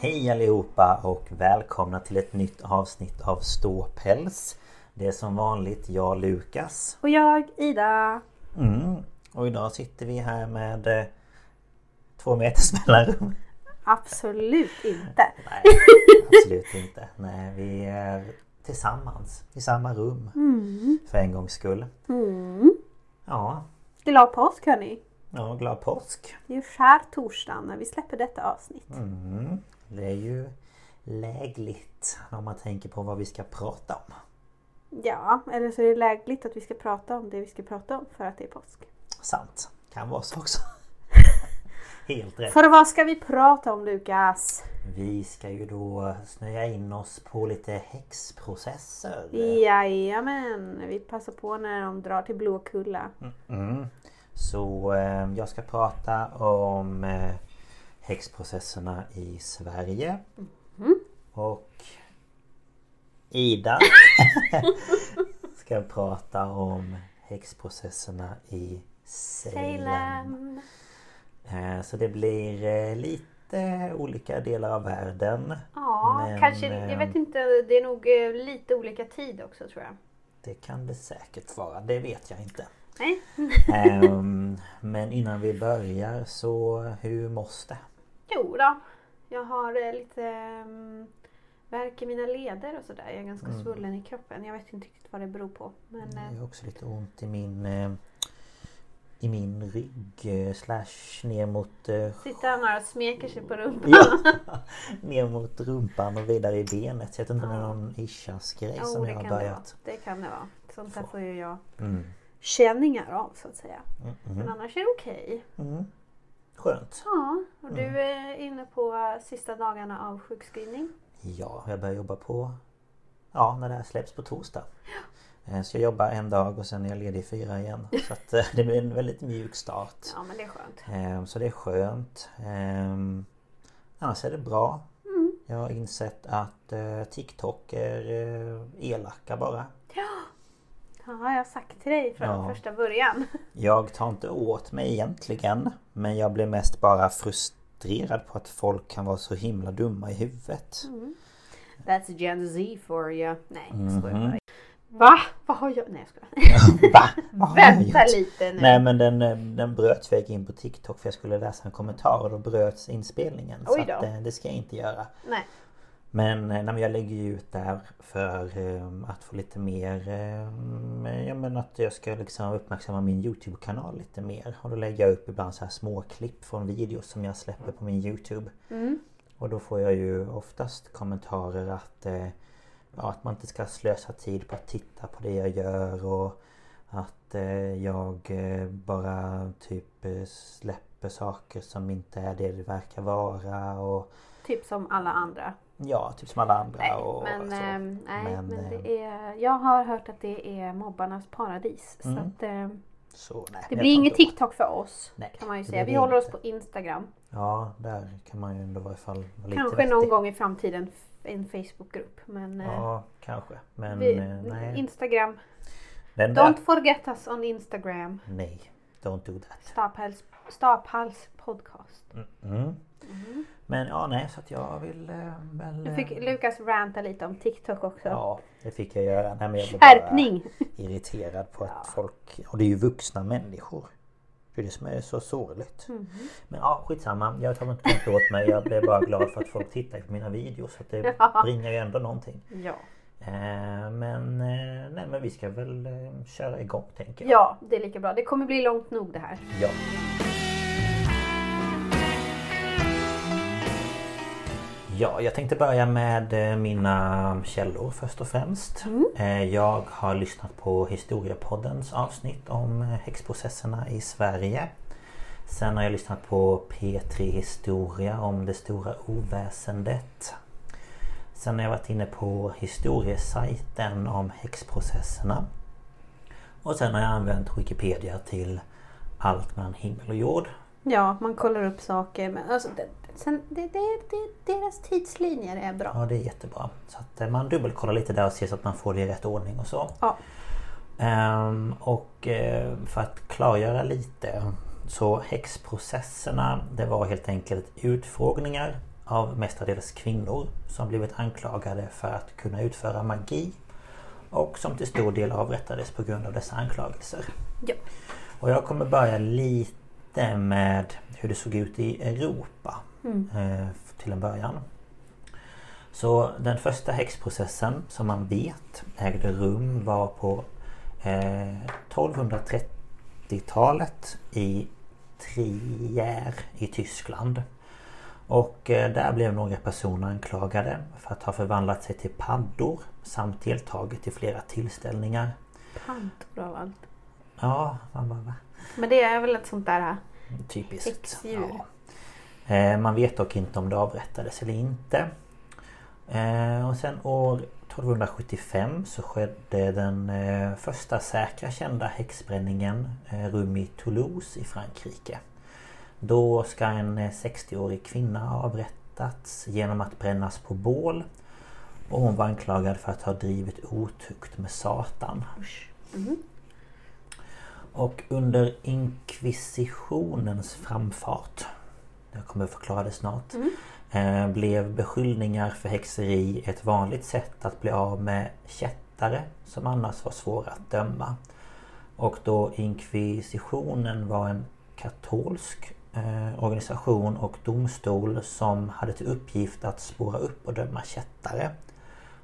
Hej allihopa och välkomna till ett nytt avsnitt av Ståpäls. Det är som vanligt jag Lukas. Och jag Ida. Mm. Och idag sitter vi här med eh, två meters mellanrum. Absolut inte. Nej, absolut inte. Nej, vi är tillsammans i samma rum. Mm. För en gångs skull. Mm. Ja, Glad påsk hörni. ja glad påsk. Det är ju skär torsdag när vi släpper detta avsnitt. Mm. Det är ju lägligt om man tänker på vad vi ska prata om. Ja, eller så är det lägligt att vi ska prata om det vi ska prata om för att det är påsk. Sant. Kan vara så också. Helt rätt. För vad ska vi prata om Lukas? Vi ska ju då snöa in oss på lite häxprocesser. Jajamän, vi passar på när de drar till Blåkulla. Mm. Så eh, jag ska prata om eh, häxprocesserna i Sverige. Och Ida ska prata om häxprocesserna i Salem. Salem. Eh, Så det blir eh, lite olika delar av världen. Ja, Men, kanske, eh, jag vet inte, det är nog eh, lite olika tid också tror jag. Det kan det säkert vara, det vet jag inte. Nej? Ehm, men innan vi börjar så hur måste? Jo då. Jag har eh, lite um, värk i mina leder och sådär. Jag är ganska Mm. svullen i kroppen. Jag vet inte riktigt vad det beror på. Men Jag eh, har också lite ont i min eh, I min rygg eh, slash ner mot eh, sitter han här och smeker sig på rumpan. ja, Ner mot rumpan och vidare i benet. Jag vet inte om det är någon ischias grej Jo, som jag har kan det börjat. Det kan det vara. Sånt här Få. får ju jag Mm. känningar av så att säga. Mm, Men mm, annars är det okej. mm. Skönt. Ja, och du Mm. är inne på sista dagarna av sjukskrivning. Ja, jag börjar jobba på Ja, när det här släpps på torsdag. Eh, Så jag jobbar en dag och sen är jag ledig fyra igen. Så att eh, det blir en väldigt mjuk start. Ja, men det är skönt. Eh, Så det är skönt. Eh, Annars är det bra. Mm. Jag har insett att eh, TikTok är elaka bara. Ja, har jag sagt till dig från Ja. första början. Jag tar inte åt mig egentligen. Men jag blir mest bara frustrerad på att folk kan vara så himla dumma i huvudet. That's Gen Z for you. Nej, jag skojar Mhm. Va? Vad har jag? Nej jag skojar. Va? Vad har jag Vänta gjort? lite nu. Nej men den, eh, den jag gick in på TikTok för jag skulle läsa en kommentar och då bröts inspelningen. Oj så då. att, eh, det ska jag inte göra. Nej. Men, eh, nej, men jag lägger ju ut där för eh, att få lite mer... Eh, ja men att jag ska liksom uppmärksamma min Youtube-kanal lite mer. Och då lägger jag upp ibland så här små klipp från videos som jag släpper på min Youtube. Mm. Och då får jag ju oftast kommentarer att ja, att man inte ska slösa tid på att titta på det jag gör och att jag bara typ släpper saker som inte är det det verkar vara och Typ som alla andra. Ja, typ som alla andra Nej, och men, så. ehm, nej, men, Men, det är, jag har hört att det är mobbarnas paradis. Så Mm. att, ehm, så nej, det blir inget TikTok för oss. Nej, kan man ju säga. Vi håller oss inte. på Instagram. Ja, där kan man ju ändå i alla fall vara lite Kanske någon gång i framtiden en Facebookgrupp. Men eh, Ja, kanske. Men vi, eh, nej. Instagram. Den där... Don't forget us on Instagram. Nej, don't do that. Staphals, Staphals podcast. Mm. Men ja, nej, så att jag vill eh, väl... Nu fick eh, Lukas ranta lite om TikTok också. Ja, det fick jag göra. Nej, men jag blev Skärpning! irriterad på att folk... Och det är ju vuxna människor. Det är det som är så sorgligt. Mhm. Men ja, skitsamma. Jag tar inte inte åt mig. Jag blev bara glad för att folk tittar på mina videos. Så att det Ja. bringar ju ändå någonting. Ja. Eh, men, eh, nej, men vi ska väl köra igång tänker jag. ja, det är lika bra. Det kommer bli långt nog det här. Ja. Ja, jag tänkte börja med eh, mina källor först och främst. Eh, Jag har lyssnat på Historiepoddens avsnitt om eh, häxprocesserna i Sverige. Sen har jag lyssnat på P3 Historia om det stora oväsendet. Sen har jag varit inne på historiesajten om häxprocesserna. Och sen har jag använt Wikipedia till allt mellan himmel och jord. Ja, man kollar upp saker. Men alltså, det, sen, det, det, det, deras tidslinjer är bra. Ja, det är jättebra. Så att eh, man dubbelkollar lite där och ser så att man får det i rätt ordning och så. Ja. Ehm, och eh, för att klargöra lite så häxprocesserna det var helt enkelt utfrågningar av mestadels kvinnor som blivit anklagade för att kunna utföra magi och som till stor del avrättades på grund av dessa anklagelser. Ja. Och jag kommer börja lite med hur det såg ut i Europa eh, till en början. Så den första häxprocessen som man vet ägde rum var på eh, 1230-talet i Trier i Tyskland. Och eh, där blev några personer anklagade för att ha förvandlat sig till paddor samt deltagit i flera tillställningar. Pantor av allt. Ja, man bara va? Men det är väl ett sånt där... Typiskt. Häxdjur. Ja. Eh, Man vet dock inte om det avrättades eller inte. Eh, Och sen år 1275 så skedde den eh, första säkra kända häxbränningen rum i Toulouse i Frankrike. Då ska en eh, 60-årig kvinna ha avrättats genom att brännas på bål. Och hon var anklagad för att ha drivit otukt med Satan. Och under inkvisitionens framfart Jag kommer förklara det snart eh, Blev beskyllningar för häxeri ett vanligt sätt att bli av med kättare som annars var svåra att döma. Och då inkvisitionen var en katolsk eh, organisation och domstol som hade till uppgift att spåra upp och döma kättare.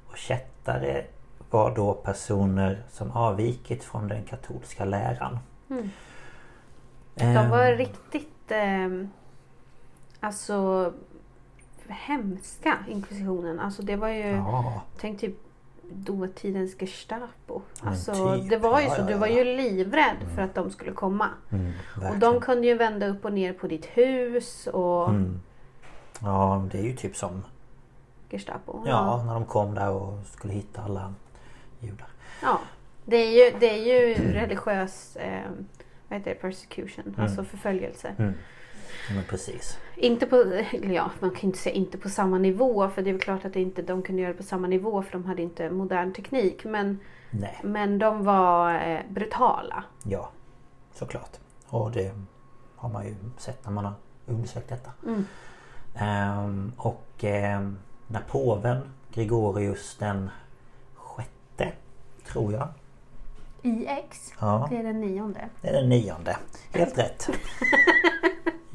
Och kättare var då personer som avvikit från den katolska läran. De var riktigt... Eh, alltså... Hemska, inkvisitionen. Alltså det var ju... Ja, Tänk typ dåtidens Gestapo. Men Alltså typ, det var ju ja, så. ja, Du var ja. ju livrädd för att de skulle komma. mm, Och de kunde ju vända upp och ner på ditt hus och Mm. Ja, det är ju typ som Gestapo. Ja, när de kom där och skulle hitta alla judar. Ja. Det är ju, det är ju religiös eh, vad heter det, persecution, alltså förföljelse. Men precis. Inte på, ja, man kan inte säga inte på samma nivå för det är väl klart att inte, de kunde göra det på samma nivå för de hade inte modern teknik. Men, Nej, men de var eh, brutala. ja. Såklart. Och det har man ju sett när man har undersökt detta. Mm. Ehm, och ehm, när påven Gregorius den sjätte, tror jag. IX, Ja, det är den nionde. det är den nionde. Helt rätt.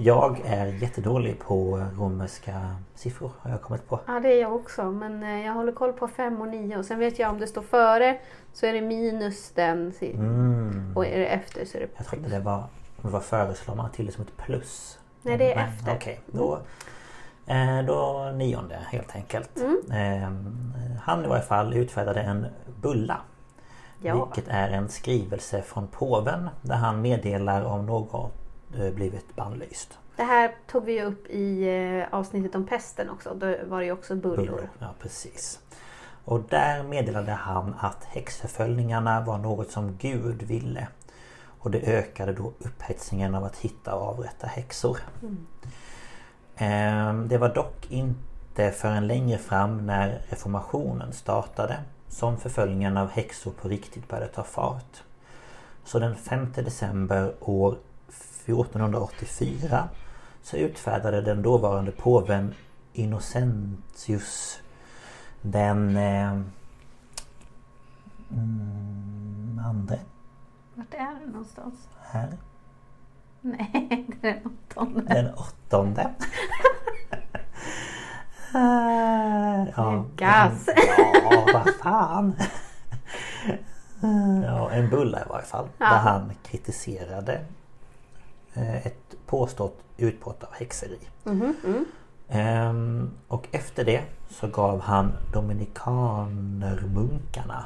Jag är jättedålig på romerska siffror har jag kommit på. Ja det är jag också men eh, jag håller koll på fem och nio och sen vet jag om det står före så är det minus den Mm. och är det efter så är det Jag trodde det var, var före slår man till det som ett plus. Nej, det är Men, efter. Okej, då, eh, då nionde helt enkelt. Mm. Eh, han i varje fall utfärdade en bulla. Ja. Vilket är en skrivelse från påven där han meddelar om något blivit bannlyst. Det här tog vi upp i eh, avsnittet om pesten också. Då var det ju också bullor. Bullor, Ja, precis. Och där meddelade han att häxförföljningarna var något som Gud ville. Och det ökade då upphetsningen av att hitta och avrätta häxor. Ehm, Det var dock inte förrän längre fram när reformationen startade som förföljningen av häxor på riktigt började ta fart. Så den 5 december år 1484 så utfärdade den dåvarande påven Innocentius den eh, mm, andra Vart är det någonstans? här. Nej, det är den åttonde. Den åttonde. Ah, ja, Gas. ja, vad fan. Ja, en bulla i varje fall. Ja. Där han kritiserade ett påstått utbrott av häxeri. Mhm, mm. Ehm, och efter det så gav han dominikanermunkarna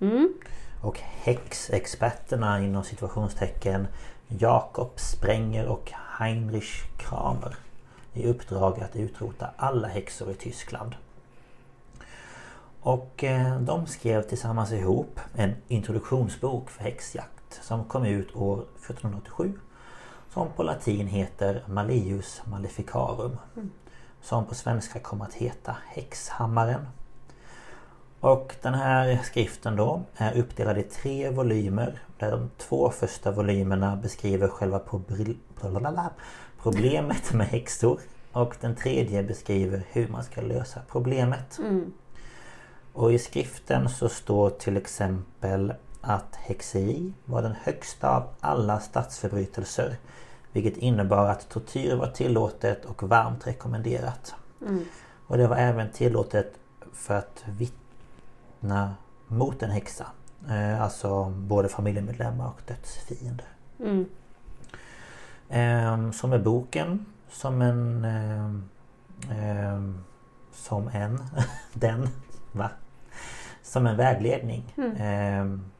Mm. och häxexperterna inom situationstecken Jakob Sprenger och Heinrich Kramer i uppdrag att utrota alla häxor i Tyskland. Och eh, de skrev tillsammans ihop en introduktionsbok för häxjakt som kom ut år 1487 som på latin heter Malleus Maleficarum som på svenska kommer att heta Häxhammaren. Och den här skriften då är uppdelad i tre volymer där de två första volymerna beskriver själva problemet med häxor och den tredje beskriver hur man ska lösa problemet. Mm. Och i skriften så står till exempel att häxeri var den högsta av alla statsförbrytelser vilket innebar att tortyr var tillåtet och varmt rekommenderat. Mm. Och det var även tillåtet för att vittna mot en häxa. Eh, Alltså både familjemedlemmar och dödsfiender. Mm. Ehm, som är boken som en... ehm, ehm, som en... den... Va? Som en vägledning. Ehm, eh,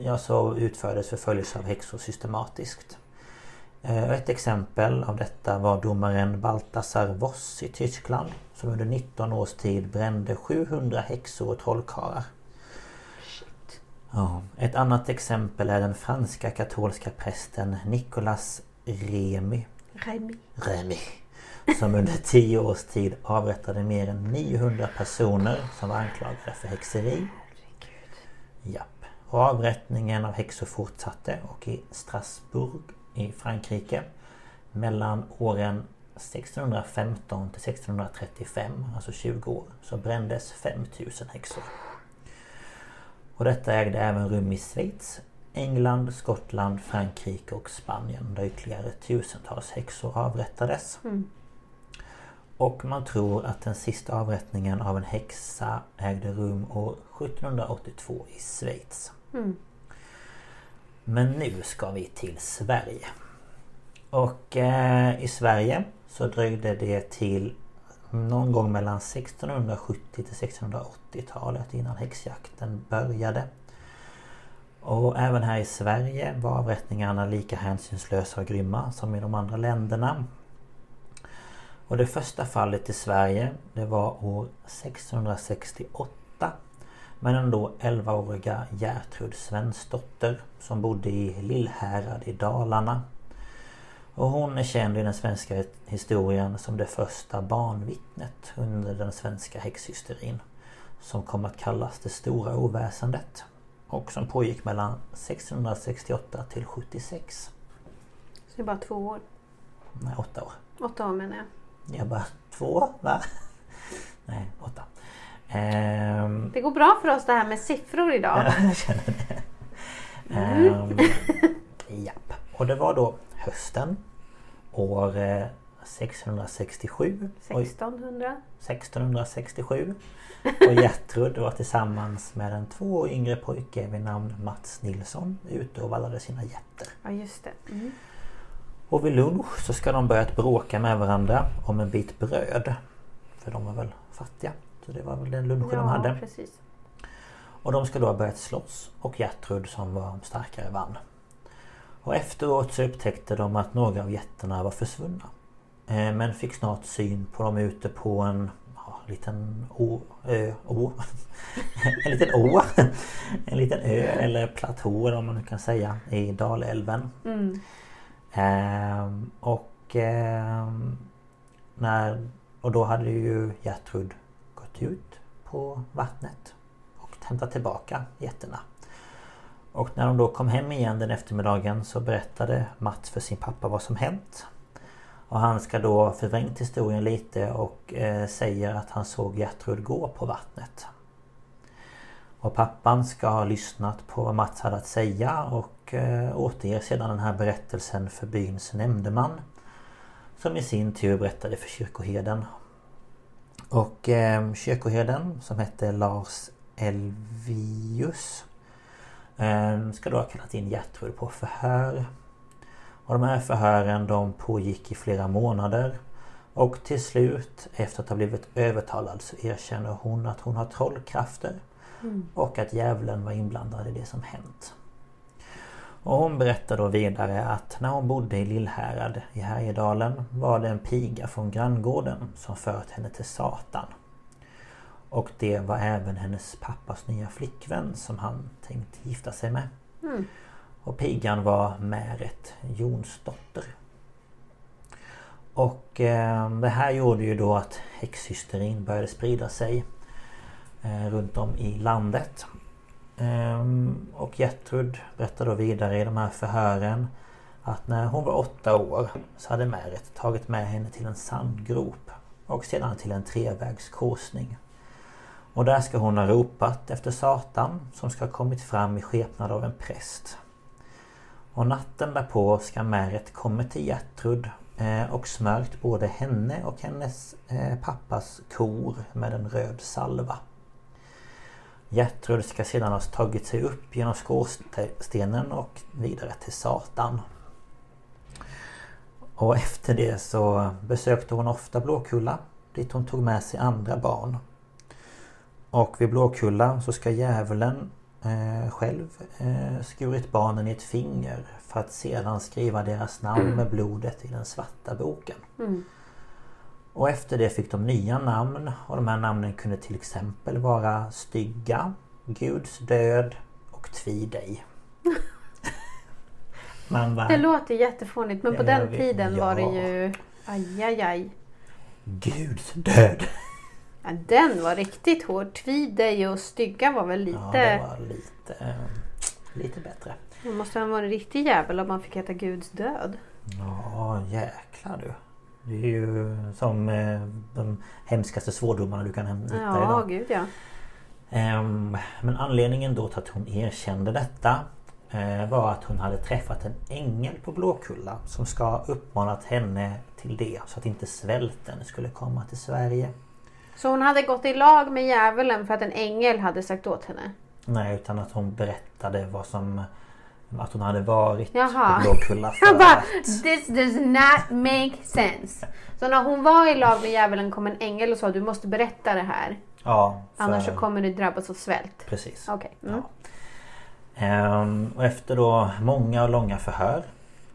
ja, så utfördes förföljelse av häxor systematiskt. Eh, Ett exempel av detta var domaren Balthasar Voss i Tyskland som under 19 års tid brände 700 häxor och trollkarlar. Ja, ett annat exempel är den franska katolska prästen Nicolas Remy, Remi. Remy som under 10 års tid avrättade mer än 900 personer som var anklagade för häxeri. Japp. Och avrättningen av häxor fortsatte och i Strasbourg i Frankrike mellan åren 1615 till 1635, alltså 20 år, så brändes 5000 häxor. Och detta ägde även rum i Schweiz, England, Skottland, Frankrike och Spanien där ytterligare tusentals häxor avrättades. Och man tror att den sista avrättningen av en häxa ägde rum år 1782 i Schweiz. Mm. Men nu ska vi till Sverige. Och eh, i Sverige så dröjde det till någon gång mellan 1670 till 1680-talet innan häxjakten började. Och även här i Sverige var avrättningarna lika hänsynslösa och grymma som i de andra länderna. Och det första fallet i Sverige det var år 1668 med den då 11-åriga Gertrud Svensdotter som bodde i Lillhärad i Dalarna. Och hon är känd i den svenska historien som det första barnvittnet under den svenska häxhysterin. Som kom att kallas det stora oväsendet. Och som pågick mellan 1668 till 76. Så det är bara två år. Nej, åtta år. Åtta år menar jag. Jag bara, två va? Nej, åtta. Ehm, Det går bra för oss det här med siffror idag. jag känner det. Ehm, japp. Och det var då hösten år eh, 667. Oj, 1600. 1667. Och Gertrud var tillsammans med en två år yngre pojke vid namn Mats Nilsson ute och vallade sina getter. Ja just det. Mm. Och vid lunch så ska de börjat bråka med varandra om en bit bröd. För de var väl fattiga. Så det var väl den lunchen de Ja hade. precis. Och de ska då ha börjat slåss och Gertrud som var starkare vann. Och efteråt så upptäckte de att några av getterna var försvunna. Eh, men fick snart syn på dem ute på en ja, liten å, ö, å. en liten å. en liten ö eller platå vad man nu kan säga i Dalälven. Mm. Ehm, och, ehm, när, och då hade ju Gertrud gått ut på vattnet och hämtade tillbaka getterna. Och när de då kom hem igen den eftermiddagen så berättade Mats för sin pappa vad som hänt. Och han ska då förvrängt historien lite och eh, säger att han såg Gertrud gå på vattnet. Och pappan ska ha lyssnat på vad Mats hade att säga och eh, återger sedan den här berättelsen för byns nämndeman. Som i sin tur berättade för kyrkoherden. Och eh, kyrkoherden som hette Lars Elvius eh, ska då ha kallat in Gertrud på förhör. Och de här förhören de pågick i flera månader. Och till slut efter att ha blivit övertalad så erkänner hon att hon har trollkrafter. Och att djävulen var inblandad i det som hänt. Och hon berättar då vidare att när hon bodde i Lillhärad i Härjedalen var det en piga från granngården som fört henne till Satan. Och det var även hennes pappas nya flickvän som han tänkt gifta sig med. Och pigan var Märet Jonsdotter. Och eh, det här gjorde ju då att häxhysterin började sprida sig eh, runt om i landet. Ehm, och Gertrud berättar då vidare i de här förhören att när hon var åtta år så hade Märet tagit med henne till en sandgrop och sedan till en trevägskorsning. Och där ska hon ha ropat efter Satan som ska ha kommit fram i skepnad av en präst. Och natten därpå ska Märet kommit till Gertrud eh, och smörkt både henne och hennes eh, pappas kor med en röd salva. Gertrud ska sedan ha tagit sig upp genom skorstenen och vidare till Satan. Och efter det så besökte hon ofta Blåkulla dit hon tog med sig andra barn. Och vid Blåkulla så ska djävulen eh, själv eh, skurit barnen i ett finger för att sedan skriva deras namn med blodet i den svarta boken. Mm. Och efter det fick de nya namn och de här namnen kunde till exempel vara Stygga, Guds död och Tvidej. Man bara, Det låter jättefånigt men på Ja, den vet. tiden var det Ja. ju... Aj, aj, aj. Guds död! Ja, den var riktigt hård. Tvidej och stygga var väl Ja, lite... det var lite, lite bättre. Man måste ha varit en riktig jävel om man fick heta Guds död. Ja, jäklar du. Det är ju som eh, de hemskaste svårdomarna du kan hitta Ja, idag. gud ja. Ehm, Men anledningen då till att hon erkände detta eh, var att hon hade träffat en ängel på Blåkulla som ska ha uppmanat henne till det så att inte svälten skulle komma till Sverige. Så hon hade gått i lag med djävulen för att en ängel hade sagt åt henne? Nej, utan att hon berättade vad som... Att hon hade varit Jaha. på Blåkulla för bara, this does not make sense. Så när hon var i lag med djävulen kom en ängel och sa du måste berätta det här. Ja, för, Annars så kommer du drabbas av svält. Precis. Okej. Mm. Ja. Ehm, och efter då många och långa förhör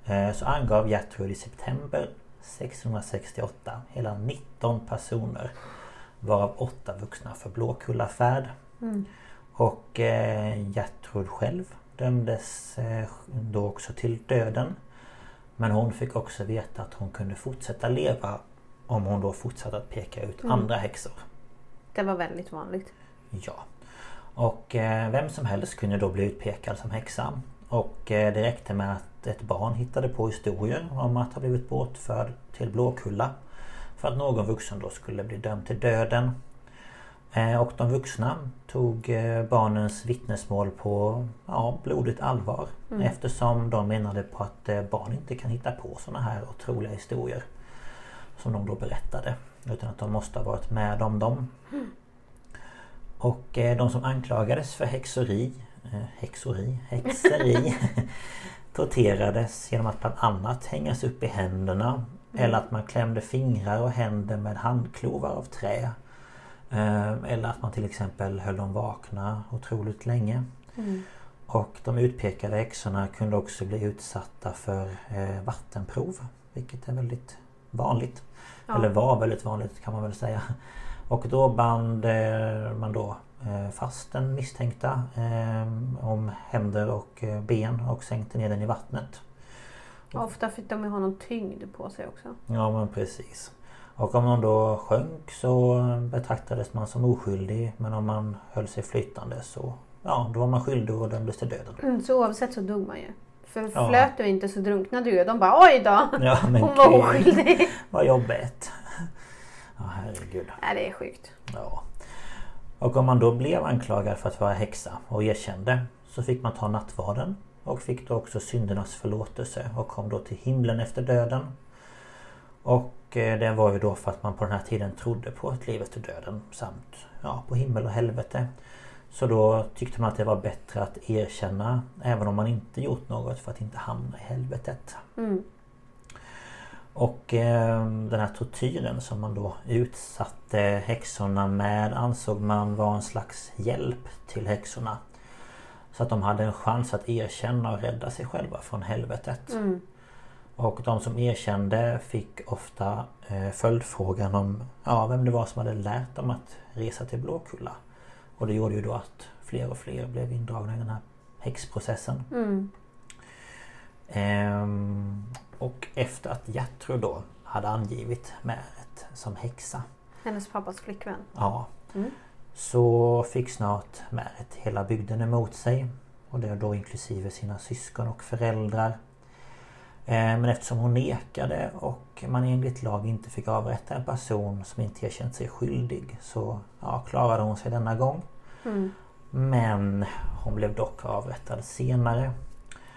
eh, så angav Gertrud i september 1668 hela 19 personer varav 8 vuxna för Blåkullafärd. Och eh, Gertrud själv dömdes eh, då också till döden. Men hon fick också veta att hon kunde fortsätta leva om hon då fortsatte att peka ut andra häxor. Det var väldigt vanligt. Ja. Och eh, vem som helst kunde då bli utpekad som häxa. Och eh, det räckte med att ett barn hittade på historier om att ha blivit bortförd till Blåkulla. För att någon vuxen då skulle bli dömd till döden. Eh, och de vuxna tog eh, barnens vittnesmål på ja, blodigt allvar. Eftersom de menade på att eh, barn inte kan hitta på såna här otroliga historier. Som de då berättade. Utan att de måste ha varit med om dem. Och eh, de som anklagades för häxori, häxori, häxeri torterades genom att bland annat hängas upp i händerna eller att man klämde fingrar och händer med handklovar av trä. Eh, Eller att man till exempel höll dem vakna otroligt länge. Och de utpekade häxorna kunde också bli utsatta för eh, vattenprov. Vilket är väldigt vanligt. Ja. Eller var väldigt vanligt kan man väl säga. Och då band eh, man då eh, fast den misstänkta eh, om händer och ben och sänkte ner den i vattnet. Ofta fick de ju ha någon tyngd på sig också. Ja men precis. Och om någon då sjönk så betraktades man som oskyldig men om man höll sig flytande så Ja, då var man skyldig och dömdes till döden. Mm, så oavsett så dog man ju. För Ja. flöt du inte så drunknade du ju. De bara oj då! Ja men Hon var oskyldig. vad jobbigt. Ja herregud. Nej det är sjukt. Ja. Och om man då blev anklagad för att vara häxa och erkände så fick man ta nattvarden och fick då också syndernas förlåtelse och kom då till himlen efter döden. Och eh, det var ju då för att man på den här tiden trodde på ett liv efter döden samt ja, på himmel och helvete. Så då tyckte man att det var bättre att erkänna även om man inte gjort något för att inte hamna i helvetet. Mm. Och eh, den här tortyren som man då utsatte häxorna med ansåg man var en slags hjälp till häxorna. Så att de hade en chans att erkänna och rädda sig själva från helvetet. Mm. Och de som erkände fick ofta eh, följdfrågan om ja, vem det var som hade lärt dem att resa till Blåkulla. Och det gjorde ju då att fler och fler blev indragna i den här häxprocessen. Mm. Ehm, och efter att Gertrud då hade angivit Märet som häxa. Hennes pappas flickvän. Ja. Mm. Så fick snart Märet hela bygden emot sig. Och det då inklusive sina syskon och föräldrar. Ehm, Men eftersom hon nekade och man enligt lag inte fick avrätta en person som inte erkänt sig skyldig så ja, klarade hon sig denna gång. Mm. Men hon blev dock avrättad senare.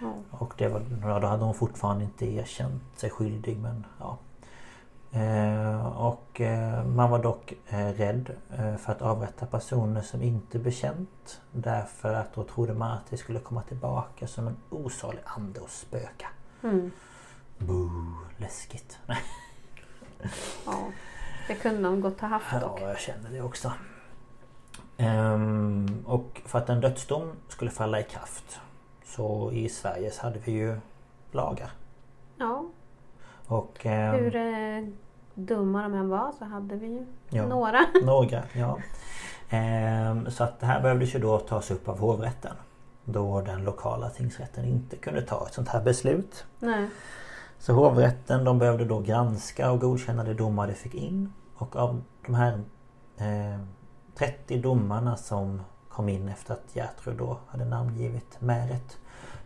Ja. Och det var, ja, då hade hon fortfarande inte erkänt sig skyldig men ja. Eh, och eh, man var dock eh, rädd eh, för att avrätta personer som inte bekänt. Därför att då trodde man att det skulle komma tillbaka som en osalig ande och spöka. Mm. Boo, läskigt. Ja. Det kunde de gott ha haft Ja, dock. jag känner det också. Ehm, och för att en dödsdom skulle falla i kraft så i Sverige så hade vi ju lagar. Ja. Och ehm, Hur eh, dumma de än var så hade vi ju Ja. några. Några, ja. Ehm, så att det här behövdes ju då tas upp av hovrätten. Då den lokala tingsrätten inte kunde ta ett sånt här beslut. Nej. Så hovrätten de behövde då granska och godkänna de domar de fick in. Och av de här eh, 30 domarna som kom in efter att Gertrud då hade namngivit Märet.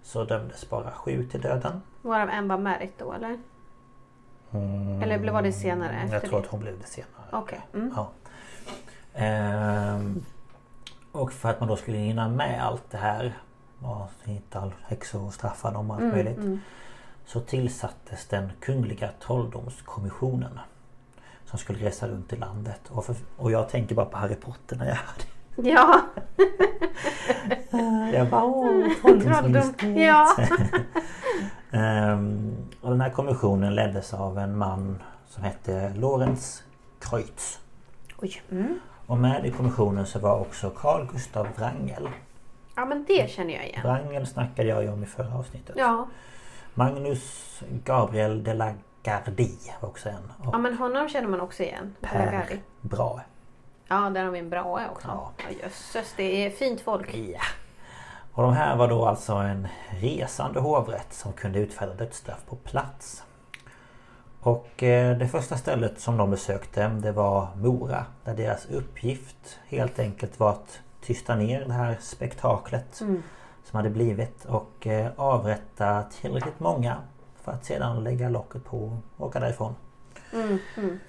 Så dömdes bara sju till döden. Varav en var Märit då eller? Mm, Eller var det senare Jag efter tror det? att hon blev det senare. Okej. Mm. Ja. Ehm, och för att man då skulle hinna med allt det här hitta all häxor och straffa dem och allt Mm, möjligt. mm. Så tillsattes den Kungliga Trolldomskommissionen. Som skulle resa runt i landet. Och, för, och jag tänker bara på Harry Potter när jag hör det. Ja. Jag bara åh, Trolldom. trolldomsministeriet. Ja. Ehm, och den här kommissionen leddes av en man som hette Lorenz Kreutz. Oj. Mm. Och med i kommissionen så var också Carl Gustav Wrangel. Ja men det känner jag igen. Wrangel snackade jag ju om i förra avsnittet. Ja. Magnus Gabriel de la Gardie var också en. Och ja men honom känner man också igen. Per Brahe. Ja där har vi en bra också. Ja. Ja. jösses det är fint folk. Ja. Och de här var då alltså en resande hovrätt som kunde utfärda dödsstraff på plats. Och eh, det första stället som de besökte det var Mora. Där deras uppgift helt enkelt var att tysta ner det här spektaklet Mm. som hade blivit och eh, avrätta tillräckligt många för att sedan lägga locket på och åka därifrån. Mm, mm.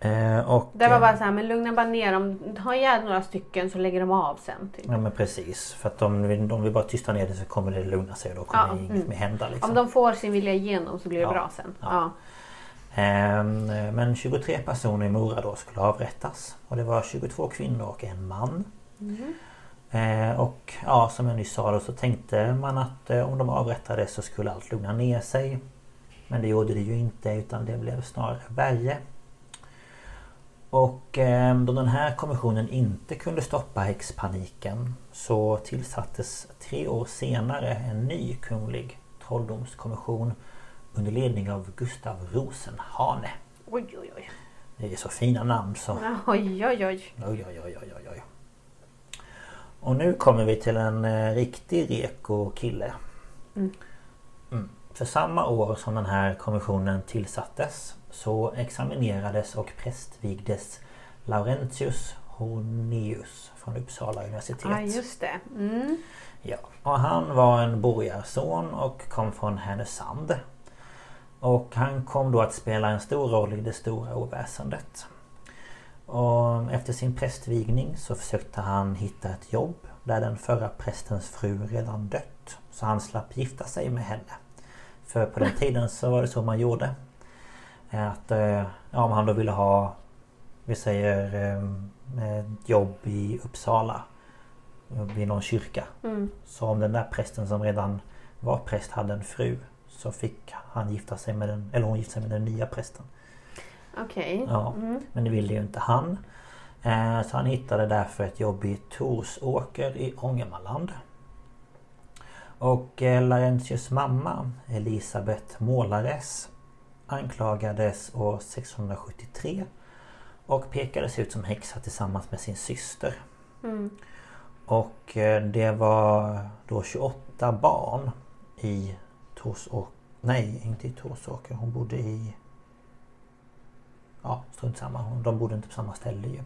Eh, och, Det var eh, bara så här, men lugna bara ner dem. Ta ihjäl några stycken så lägger de av sen. Typ. Ja men precis. För att om vi, om vi bara tystar ner det så kommer det lugna sig och då kommer Ja, inget mm. mer hända. Liksom. Om de får sin vilja igenom så blir det Ja. bra sen. Ja. Ehm, Men 23 personer i Mora då skulle avrättas. Och det var 22 kvinnor och en man. Eh, och ja, som jag nyss sa då så tänkte man att eh, om de avrättades så skulle allt lugna ner sig. Men det gjorde det ju inte utan det blev snarare värre. Och eh, då den här kommissionen inte kunde stoppa häxpaniken så tillsattes tre år senare en ny kunglig trolldomskommission under ledning av Gustav Rosenhane. Oj, oj, oj. Det är så fina namn så... Oj, oj, oj. Oj, oj, oj, oj, oj. Och nu kommer vi till en eh, riktig reko kille. Mm. För samma år som den här kommissionen tillsattes så examinerades och prästvigdes Laurentius Horneus från Uppsala universitet. Ja, just det. Mm. Ja, och han var en borgarson och kom från Härnösand. Och han kom då att spela en stor roll i det stora oväsendet. Och efter sin prästvigning så försökte han hitta ett jobb där den förra prästens fru redan dött. Så han slapp gifta sig med henne. För på den tiden så var det så man gjorde. Att ja, om han då ville ha Vi säger ett jobb i Uppsala Vid någon kyrka. Mm. Så om den där prästen som redan var präst hade en fru Så fick han gifta sig med den, eller hon gifta sig med den nya prästen. Okej. Okay. Ja, mm. Men det ville ju inte han. Så han hittade därför ett jobb i Torsåker i Ångermanland. Och eh, Laurentius mamma Elisabeth Målares anklagades år 673 och pekades ut som häxa tillsammans med sin syster. Mm. Och eh, det var då 28 barn i Torsåker. Nej, inte i Torsåker. Hon bodde i... Ja, strunt samma. De bodde inte på samma ställe ju.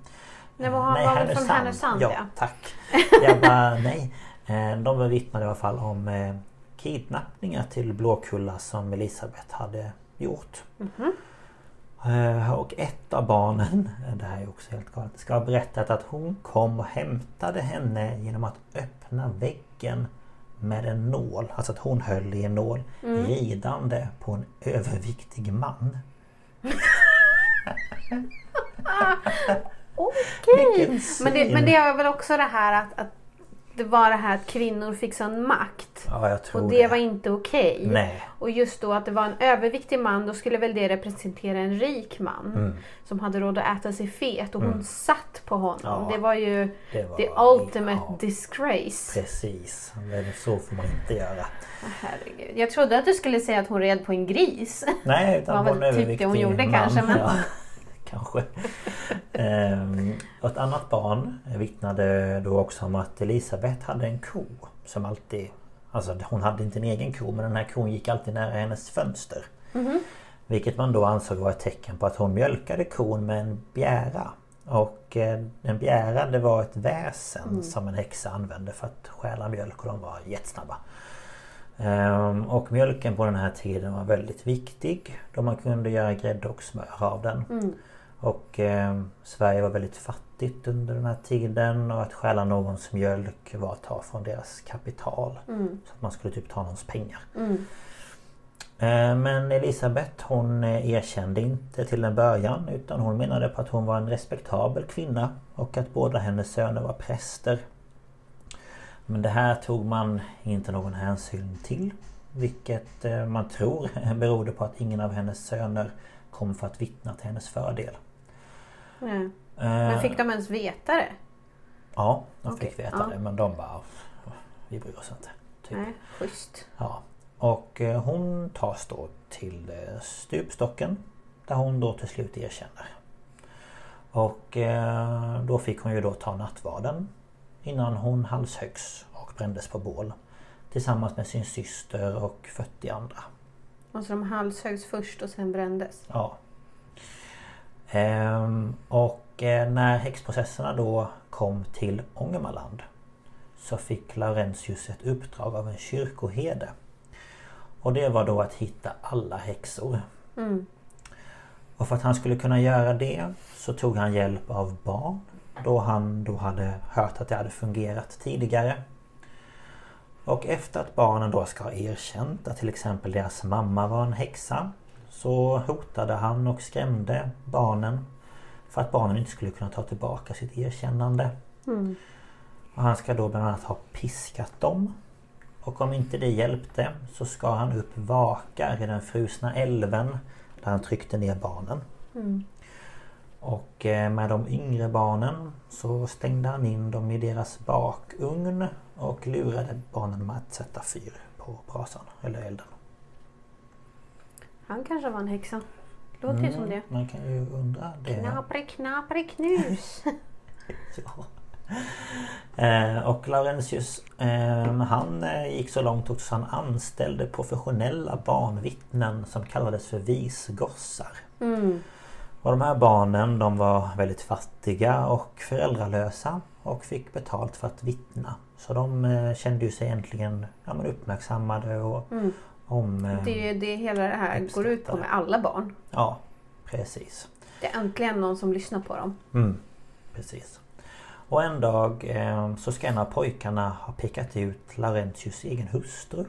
Nej, var, nej, var Härnösand. från Härnösand? Ja, ja. tack. Jag bara, nej. Eh, de vittnade i alla fall om eh, kidnappningar till Blåkulla som Elisabeth hade gjort. Mm -hmm. Och ett av barnen, det här är också helt galet, ska ha berättat att hon kom och hämtade henne genom att öppna väggen med en nål. Alltså att hon höll i en nål mm. ridande på en överviktig man. Okej! Okay. Men, men det är väl också det här att, att det var det här att kvinnor fick sån makt. Ja, och det, det. var inte okej. Okay. Och just då att det var en överviktig man, då skulle väl det representera en rik man. Mm. Som hade råd att äta sig fet och hon mm. satt på honom. Ja, det var ju det var, the ultimate ja, disgrace. Precis, men så får man inte göra. Herregud. Jag trodde att du skulle säga att hon red på en gris. Nej, utan det var väl typ det hon gjorde man. kanske. Men... Kanske. ehm, ett annat barn vittnade då också om att Elisabeth hade en ko som alltid Alltså hon hade inte en egen ko men den här kon gick alltid nära hennes fönster. Mm -hmm. Vilket man då ansåg var ett tecken på att hon mjölkade kon med en bjära. Och eh, en bjära det var ett väsen mm. som en häxa använde för att stjäla mjölk och de var jättesnabba. Ehm, och mjölken på den här tiden var väldigt viktig då man kunde göra grädde och smör av den. Mm. Och eh, Sverige var väldigt fattigt under den här tiden och att stjäla någons mjölk var att ta från deras kapital. Mm. Så att man skulle typ ta någons pengar. Mm. Eh, men Elisabeth hon eh, erkände inte till en början utan hon menade på att hon var en respektabel kvinna och att båda hennes söner var präster. Men det här tog man inte någon hänsyn till. Vilket eh, man tror berodde på att ingen av hennes söner kom för att vittna till hennes fördel. Men fick de ens veta det? Ja, de fick veta ja. det men de bara Vi bryr oss inte. Typ. Nej, schysst. Ja. Och eh, hon tas då till eh, stupstocken Där hon då till slut erkänner. Och eh, då fick hon ju då ta nattvarden Innan hon halshöggs och brändes på bål. Tillsammans med sin syster och 40 andra. Alltså de halshöggs först och sen brändes? Ja. Ehm, och eh, när häxprocesserna då kom till Ångermanland så fick Laurentius ett uppdrag av en kyrkoherde. Och det var då att hitta alla häxor. Mm. Och för att han skulle kunna göra det så tog han hjälp av barn. Då han då hade hört att det hade fungerat tidigare. Och efter att barnen då ska ha erkänt att till exempel deras mamma var en häxa så hotade han och skrämde barnen för att barnen inte skulle kunna ta tillbaka sitt erkännande. Mm. Och han ska då bland annat ha piskat dem. Och om inte det hjälpte så ska han upp vakar i den frusna älven där han tryckte ner barnen. Mm. Och eh, med de yngre barnen så stängde han in dem i deras bakugn och lurade barnen med att sätta fyr på brasan eller elden. Han kanske var en häxa. Låter mm, ju som det. Man kan ju undra det. Knapre knapre knus. ja. Eh, och Laurentius eh, han gick så långt också att han anställde professionella barnvittnen som kallades för visgossar. Mm. Och de här barnen de var väldigt fattiga och föräldralösa och fick betalt för att vittna. Så de eh, kände ju sig egentligen ja, men uppmärksammade och mm. Om... Eh, det är ju det hela det här går ut på med alla barn. Ja, precis. Det är äntligen någon som lyssnar på dem. Mm, precis. Och en dag eh, så ska en av pojkarna ha pekat ut Laurentius egen hustru.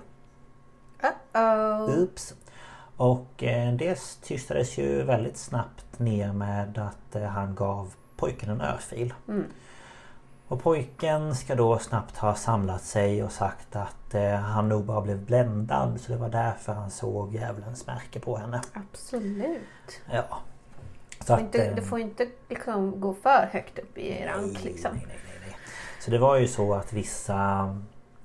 Uh-oh. Oops. Och eh, det tystades ju väldigt snabbt ner med att eh, han gav pojken en örfil. Mm. Och pojken ska då snabbt ha samlat sig och sagt att eh, han nog bara blev bländad så det var därför han såg djävulens märke på henne. Absolut. Ja. Så att, inte, du får inte liksom gå för högt upp i rank nej, liksom. Nej, nej, nej, Så det var ju så att vissa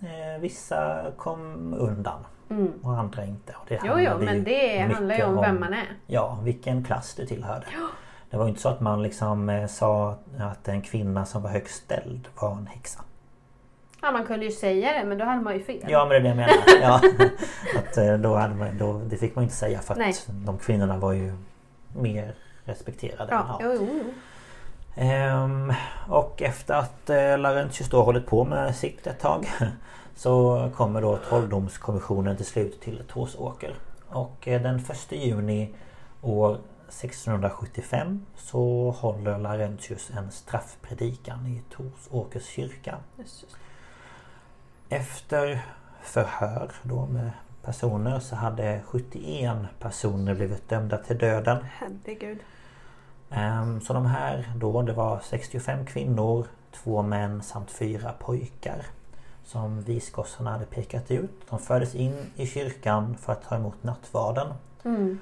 eh, Vissa kom undan. Mm. Och andra inte. Och det jo, jo men det handlar ju om, om vem man är. Ja, vilken klass du tillhörde. Ja. Det var inte så att man liksom eh, sa att en kvinna som var högst ställd var en häxa. Ja man kunde ju säga det men då hade man ju fel. Ja men det är det jag menar. Ja, att eh, då hade man, då, det fick man inte säga för att Nej. de kvinnorna var ju mer respekterade. Ja, jo, jo, jo. Ehm, och efter att eh, Laurentius då hållit på med sitt ett tag Så kommer då Trolldomskommissionen till slut till Torsåker. Och eh, den 1 juni år 1675 så håller Laurentius en straffpredikan i Torsåkers kyrka. Efter förhör då med personer så hade 71 personer blivit dömda till döden. Herregud. Ehm, så de här då, det var 65 kvinnor, två män samt fyra pojkar som visgossarna hade pekat ut. De fördes in i kyrkan för att ta emot nattvarden. Mm.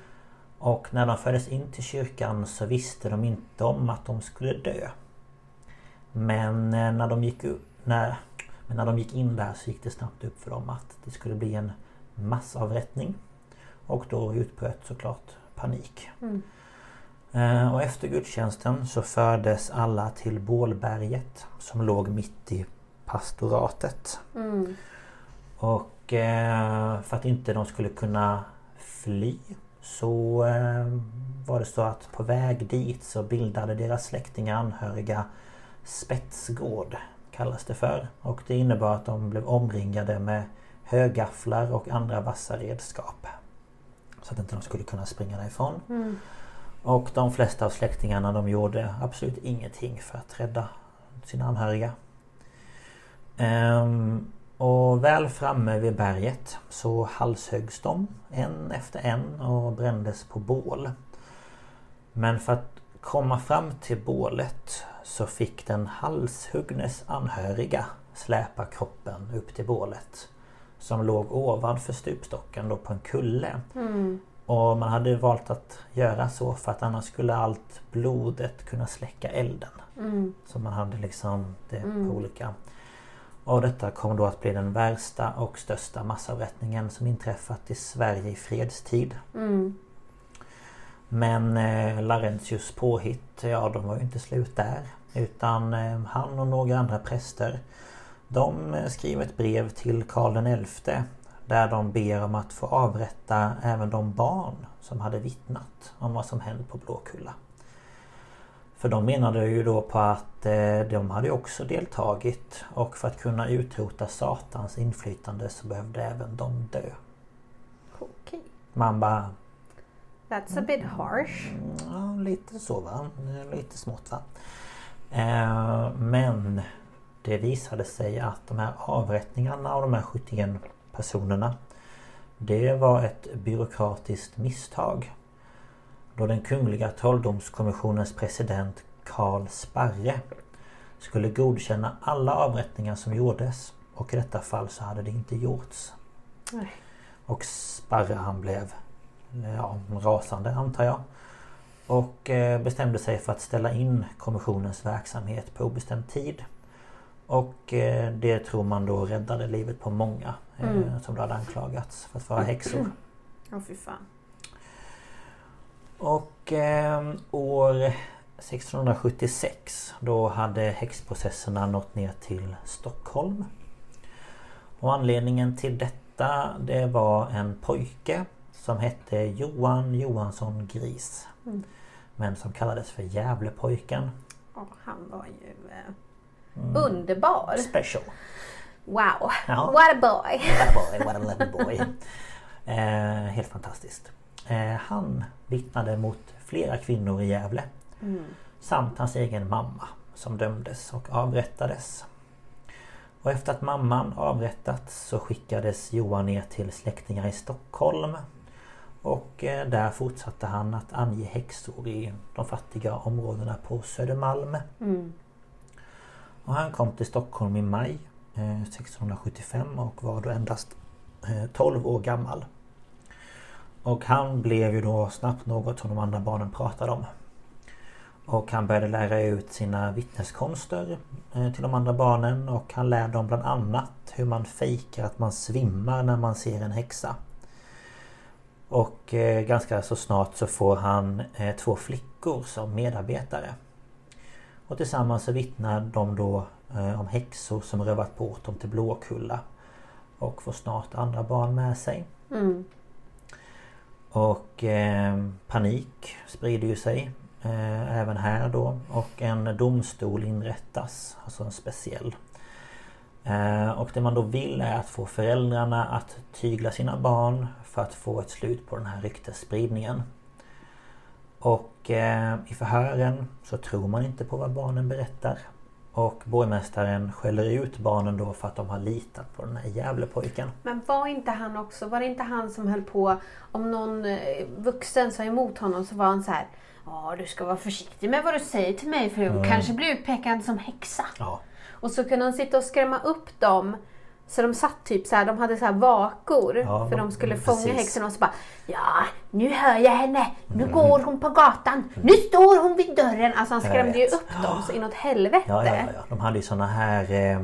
Och när de fördes in till kyrkan så visste de inte om att de skulle dö. Men eh, när de gick, upp, när, men när de gick in där så gick det snabbt upp för dem att det skulle bli en massavrättning. Och då utbröt såklart panik. Mm. Eh, och efter gudstjänsten så fördes alla till Bålberget som låg mitt i pastoratet. Mm. Och eh, för att inte de skulle kunna fly så eh, var det så att på väg dit så bildade deras släktingar anhöriga spetsgård kallas det för. Och det innebar att de blev omringade med högafflar och andra vassa redskap. Så att inte de skulle kunna springa därifrån. Mm. Och de flesta av släktingarna de gjorde absolut ingenting för att rädda sina anhöriga. Ehm, och väl framme vid berget så halshöggs de en efter en och brändes på bål. Men för att komma fram till bålet så fick den halshuggnes anhöriga släpa kroppen upp till bålet. Som låg ovanför stupstocken då på en kulle. Mm. Och man hade valt att göra så för att annars skulle allt blodet kunna släcka elden. Mm. Så man hade liksom det mm. på olika och detta kom då att bli den värsta och största massavrättningen som inträffat i Sverige i fredstid. Mm. Men eh, Laurentius påhitt, ja de var ju inte slut där. Utan eh, han och några andra präster De eh, skriver ett brev till Karl XI Där de ber om att få avrätta även de barn som hade vittnat om vad som hänt på Blåkulla. För de menade ju då på att eh, de hade också deltagit och för att kunna utrota Satans inflytande så behövde även de dö. Okay. Man bara... That's a bit harsh. Mm, ja, lite så va. Lite smått va. Eh, men det visade sig att de här avrättningarna av de här 71 personerna Det var ett byråkratiskt misstag. Då den kungliga trolldomskommissionens president Karl Sparre skulle godkänna alla avrättningar som gjordes och i detta fall så hade det inte gjorts. Nej. Och Sparre han blev ja, rasande antar jag. och eh, bestämde sig för att ställa in kommissionens verksamhet på obestämd tid. Och eh, det tror man då räddade livet på många mm. som då hade anklagats för att vara häxor. Ja, oh, fy fan. Och eh, år 1676 då hade häxprocesserna nått ner till Stockholm. Och anledningen till detta det var en pojke som hette Johan Johansson Gris. Mm. Men som kallades för Gävlepojken. Oh, han var ju eh, mm. underbar! Special! Wow! Ja. What a boy! What a boy, what a lovely boy! eh, helt fantastiskt. Eh, han vittnade mot flera kvinnor i Gävle. Mm. Samt hans egen mamma som dömdes och avrättades. Och efter att mamman avrättats så skickades Johan ner till släktingar i Stockholm. Och eh, där fortsatte han att ange häxor i de fattiga områdena på Södermalm. Mm. Och han kom till Stockholm i maj 1675 eh, och var då endast 12 eh, år gammal. Och han blev ju då snabbt något som de andra barnen pratade om. Och han började lära ut sina vittneskonster eh, till de andra barnen och han lärde dem bland annat hur man fejkar att man svimmar när man ser en häxa. Och eh, ganska så snart så får han eh, två flickor som medarbetare. Och tillsammans så vittnar de då om häxor som rövat bort dem till Blåkulla. Och får snart andra barn med sig. Mm. Och eh, panik sprider ju sig eh, även här då och en domstol inrättas, alltså en speciell. Eh, och det man då vill är att få föräldrarna att tygla sina barn för att få ett slut på den här ryktesspridningen. Och eh, i förhören så tror man inte på vad barnen berättar. Och borgmästaren skäller ut barnen då för att de har litat på den här Gävlepojken. Men var inte han också, var det inte han som höll på, om någon eh, vuxen sa emot honom så var han så här Ja, du ska vara försiktig med vad du säger till mig för du mm. kanske blir utpekad som häxa. Ja. Och så kunde han sitta och skrämma upp dem. Så de satt typ så här, de hade så här vakor ja, för de skulle mm, fånga häxan och så bara Ja, nu hör jag henne. Nu mm. går hon på gatan. Nu står hon vid dörren. Alltså han skrämde ju upp dem så inåt helvete. Ja, ja, ja. De hade ju såna här eh,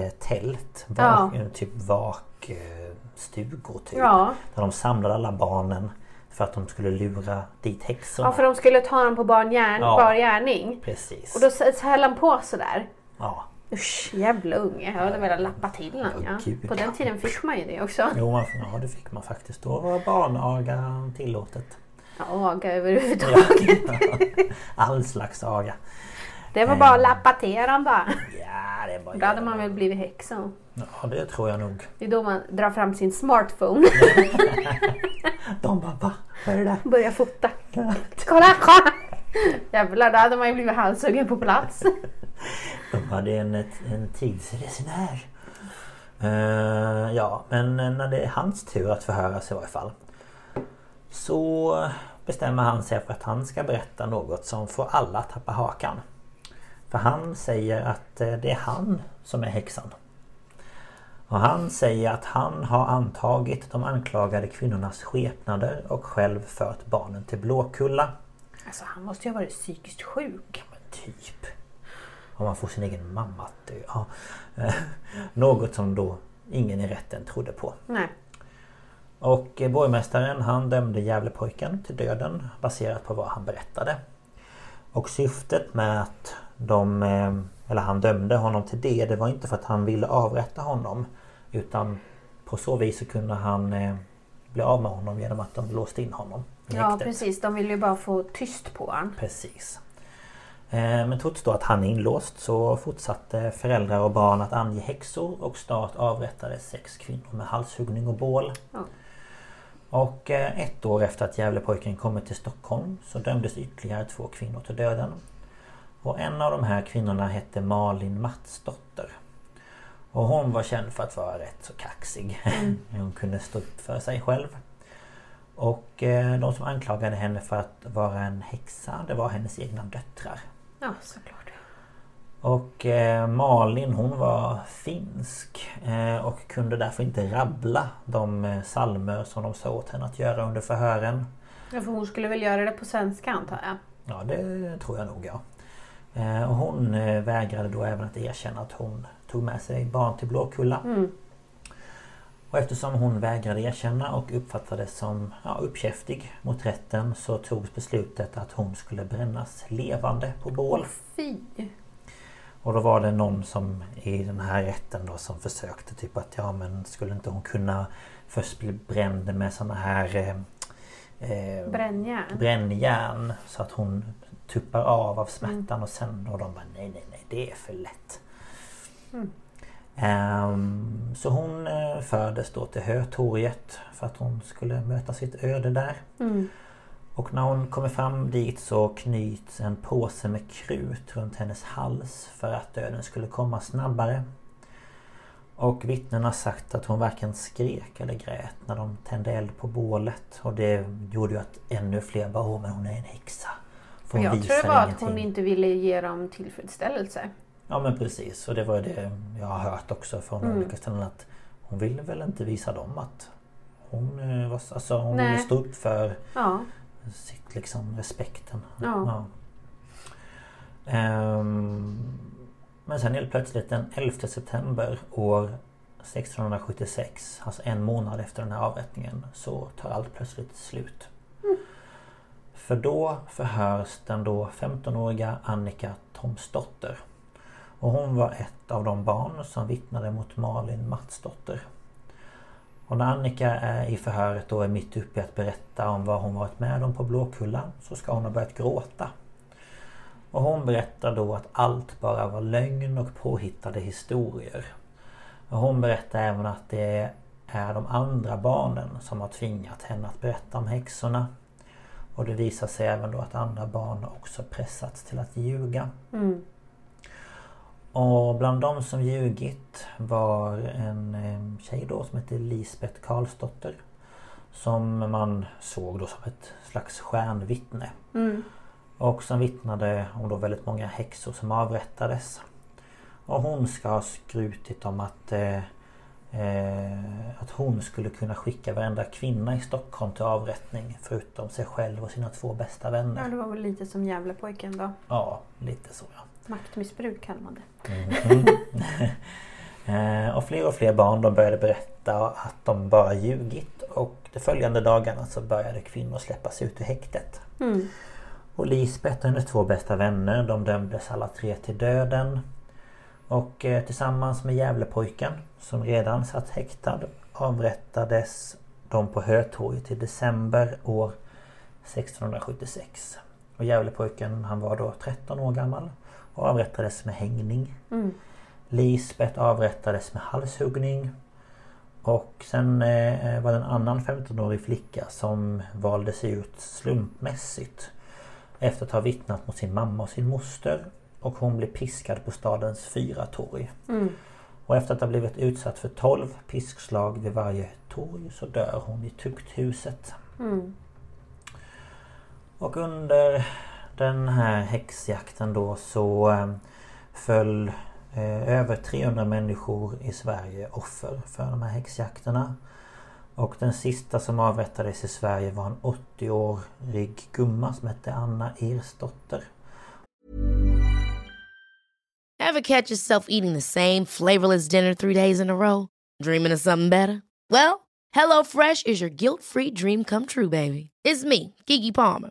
eh tält. Vak, ja. Typ vakstugor typ. Ja. Där de samlade alla barnen. För att de skulle lura dit häxorna. Ja, för de skulle ta dem på bar, gärn, ja, gärning. Press. Och då höll han på sådär. Ja. Usch, jävla unge. Jag hade velat lappa till honom. Ja. På den tiden fick man ju det också. Jo, man, ja det fick man faktiskt. Då var barnaga tillåtet. Ja, aga överhuvudtaget. Ja, all slags aga. Det var bara att lappa till dem bara. Ja, det var Då hade man väl blivit häxa. Ja, det tror jag nog. Det är då man drar fram sin smartphone. De bara, va? Vad är det där? Börjar fota. kolla, kolla! Jävlar, då hade man ju blivit halshuggen på plats. De hade en, en tidsresenär. Uh, ja, men när det är hans tur att förhöras i varje fall. Så bestämmer han sig för att han ska berätta något som får alla att tappa hakan. För han säger att eh, det är han som är häxan. Och han säger att han har antagit de anklagade kvinnornas skepnader och själv fört barnen till Blåkulla. Alltså han måste ju ha varit psykiskt sjuk. Men typ. Om man får sin egen mamma att dö. Ja. Något som då ingen i rätten trodde på. Nej. Och borgmästaren han dömde Gävlepojken till döden baserat på vad han berättade. Och syftet med att de, eh, eller han dömde honom till det, det var inte för att han ville avrätta honom. Utan på så vis så kunde han eh, bli av med honom genom att de låste in honom. Ja precis, de ville ju bara få tyst på honom. Precis. Eh, men trots då att han är inlåst så fortsatte föräldrar och barn att ange häxor och snart avrättades sex kvinnor med halshuggning och bål. Ja. Och ett år efter att Gävlepojken kommit till Stockholm så dömdes ytterligare två kvinnor till döden. Och en av de här kvinnorna hette Malin Matsdotter. Och hon var känd för att vara rätt så kaxig. Mm. hon kunde stå upp för sig själv. Och eh, de som anklagade henne för att vara en häxa det var hennes egna döttrar. Ja såklart. Och eh, Malin hon var finsk eh, och kunde därför inte rabbla de eh, salmer som de sa åt henne att göra under förhören. Ja för hon skulle väl göra det på svenska antar jag? Ja det tror jag nog ja. Eh, och hon eh, vägrade då även att erkänna att hon tog med sig barn till Blåkulla. Mm. Och eftersom hon vägrade erkänna och uppfattades som ja, uppkäftig mot rätten så togs beslutet att hon skulle brännas levande på bål. Fy! Och då var det någon som i den här rätten då som försökte typ att ja men skulle inte hon kunna först bli bränd med såna här eh, eh, brännjärn. brännjärn så att hon tuppar av av smärtan mm. och sen och de bara nej nej nej det är för lätt. Mm. Um, så hon uh, fördes då till Hötorget för att hon skulle möta sitt öde där. Mm. Och när hon kommer fram dit så knyts en påse med krut runt hennes hals för att döden skulle komma snabbare. Och vittnen har sagt att hon varken skrek eller grät när de tände eld på bålet. Och det gjorde ju att ännu fler bara Åh men hon är en häxa. För hon jag tror det var ingenting. att hon inte ville ge dem tillfredsställelse. Ja men precis och det var det jag har hört också från mm. olika ställen att hon ville väl inte visa dem att hon, eh, var, alltså, hon ville stå upp för ja. sitt liksom respekten. Ja. Ja. Um, men sen helt plötsligt den 11 september år 1676, alltså en månad efter den här avrättningen, så tar allt plötsligt slut. Mm. För då förhörs den då 15-åriga Annika Tomsdotter. Och hon var ett av de barn som vittnade mot Malin Matsdotter. Och när Annika är i förhöret då är mitt uppe i att berätta om vad hon varit med om på Blåkulla så ska hon ha börjat gråta. Och hon berättar då att allt bara var lögn och påhittade historier. Och hon berättar även att det är de andra barnen som har tvingat henne att berätta om häxorna. Och det visar sig även då att andra barn också pressats till att ljuga. Mm. Och bland de som ljugit var en tjej då som hette Lisbeth Karlsdotter. Som man såg då som ett slags stjärnvittne. Mm. Och som vittnade om då väldigt många häxor som avrättades. Och hon ska ha skrutit om att eh, eh, att hon skulle kunna skicka varenda kvinna i Stockholm till avrättning förutom sig själv och sina två bästa vänner. Ja, det var väl lite som Gävlepojken då? Ja, lite så ja. Maktmissbruk kallar man det. Mm. och fler och fler barn de började berätta att de bara ljugit och de följande dagarna så började kvinnor släppas ut ur häktet. Mm. Och Lisbeth och hennes två bästa vänner de dömdes alla tre till döden. Och eh, tillsammans med Gävlepojken som redan satt häktad avrättades de på Hötorget i december år 1676. Och Gävlepojken han var då 13 år gammal avrättades med hängning. Mm. Lisbeth avrättades med halshuggning. Och sen eh, var det en annan 15-årig flicka som valdes ut slumpmässigt. Efter att ha vittnat mot sin mamma och sin moster. Och hon blev piskad på stadens fyra torg. Mm. Och efter att ha blivit utsatt för 12 piskslag vid varje torg så dör hon i tukthuset. Mm. Och under den här häxjakten då så eh, föll eh, över 300 människor i Sverige offer för de här häxjakterna. Och den sista som avrättades i Sverige var en 80-årig gumma som hette Anna Ersdotter. Have catch yourself eating the same flavorless dinner three days in a row? Dreaming of something better? Well, hello fresh is your guilt free dream come true baby. It's me, Gigi Palmer.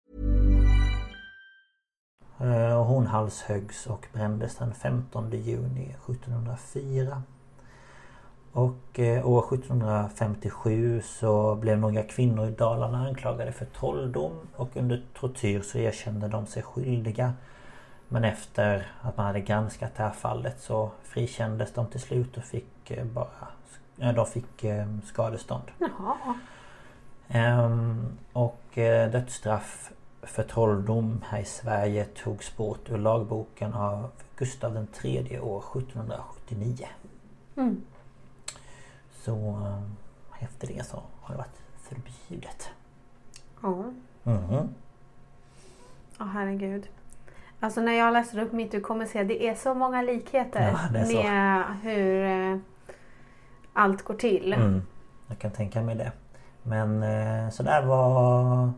Eh, hon halshöggs och brändes den 15 juni 1704. Och eh, år 1757 så blev några kvinnor i Dalarna anklagade för trolldom och under tortyr så erkände de sig skyldiga. Men efter att man hade granskat det här fallet så frikändes de till slut och fick eh, bara de fick skadestånd. Jaha. Ehm, och dödsstraff för trolldom här i Sverige togs bort ur lagboken av Gustav III år 1779. Mm. Så eh, efter det så har det varit förbjudet. Ja. Mm. Ja, herregud. Alltså när jag läser upp mitt, du kommer se det är så många likheter Ja, med hur eh, allt går till. Mm. Jag kan tänka mig det. Men eh, så där var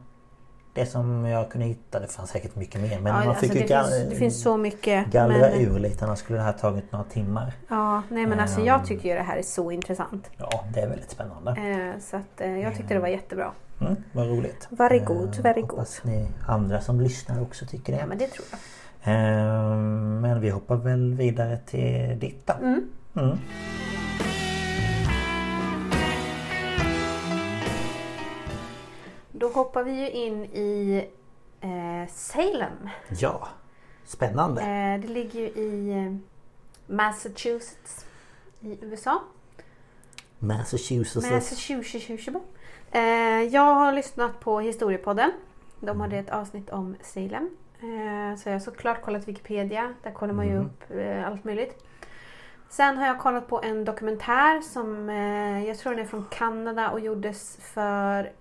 det som jag kunde hitta. Det fanns säkert mycket mer. Men Ja, man alltså fick ju det, gal- finns, det finns så mycket. gallra men, ur lite. Annars skulle det här tagit några timmar. Ja, nej men alltså Ehm. jag tycker ju det här är så intressant. Ja, det är väldigt spännande. Eh, så att eh, jag tyckte det var jättebra. Mm, vad roligt. Very good, Eh, very hoppas ni andra som lyssnar också tycker det. Ja men det tror jag. Eh, men vi hoppar väl vidare till ditt då. Mm. Mm. Då hoppar vi ju in i eh, Salem. Ja, spännande. Eh, det ligger ju i eh, Massachusetts i USA. Massachusetts. Massachusetts. Eh, jag har lyssnat på Historiepodden. De hade ett avsnitt om Salem. Eh, så jag har såklart kollat Wikipedia. Där kollar man ju Mm. upp eh, allt möjligt. Sen har jag kollat på en dokumentär som eh, jag tror den är från Kanada och gjordes för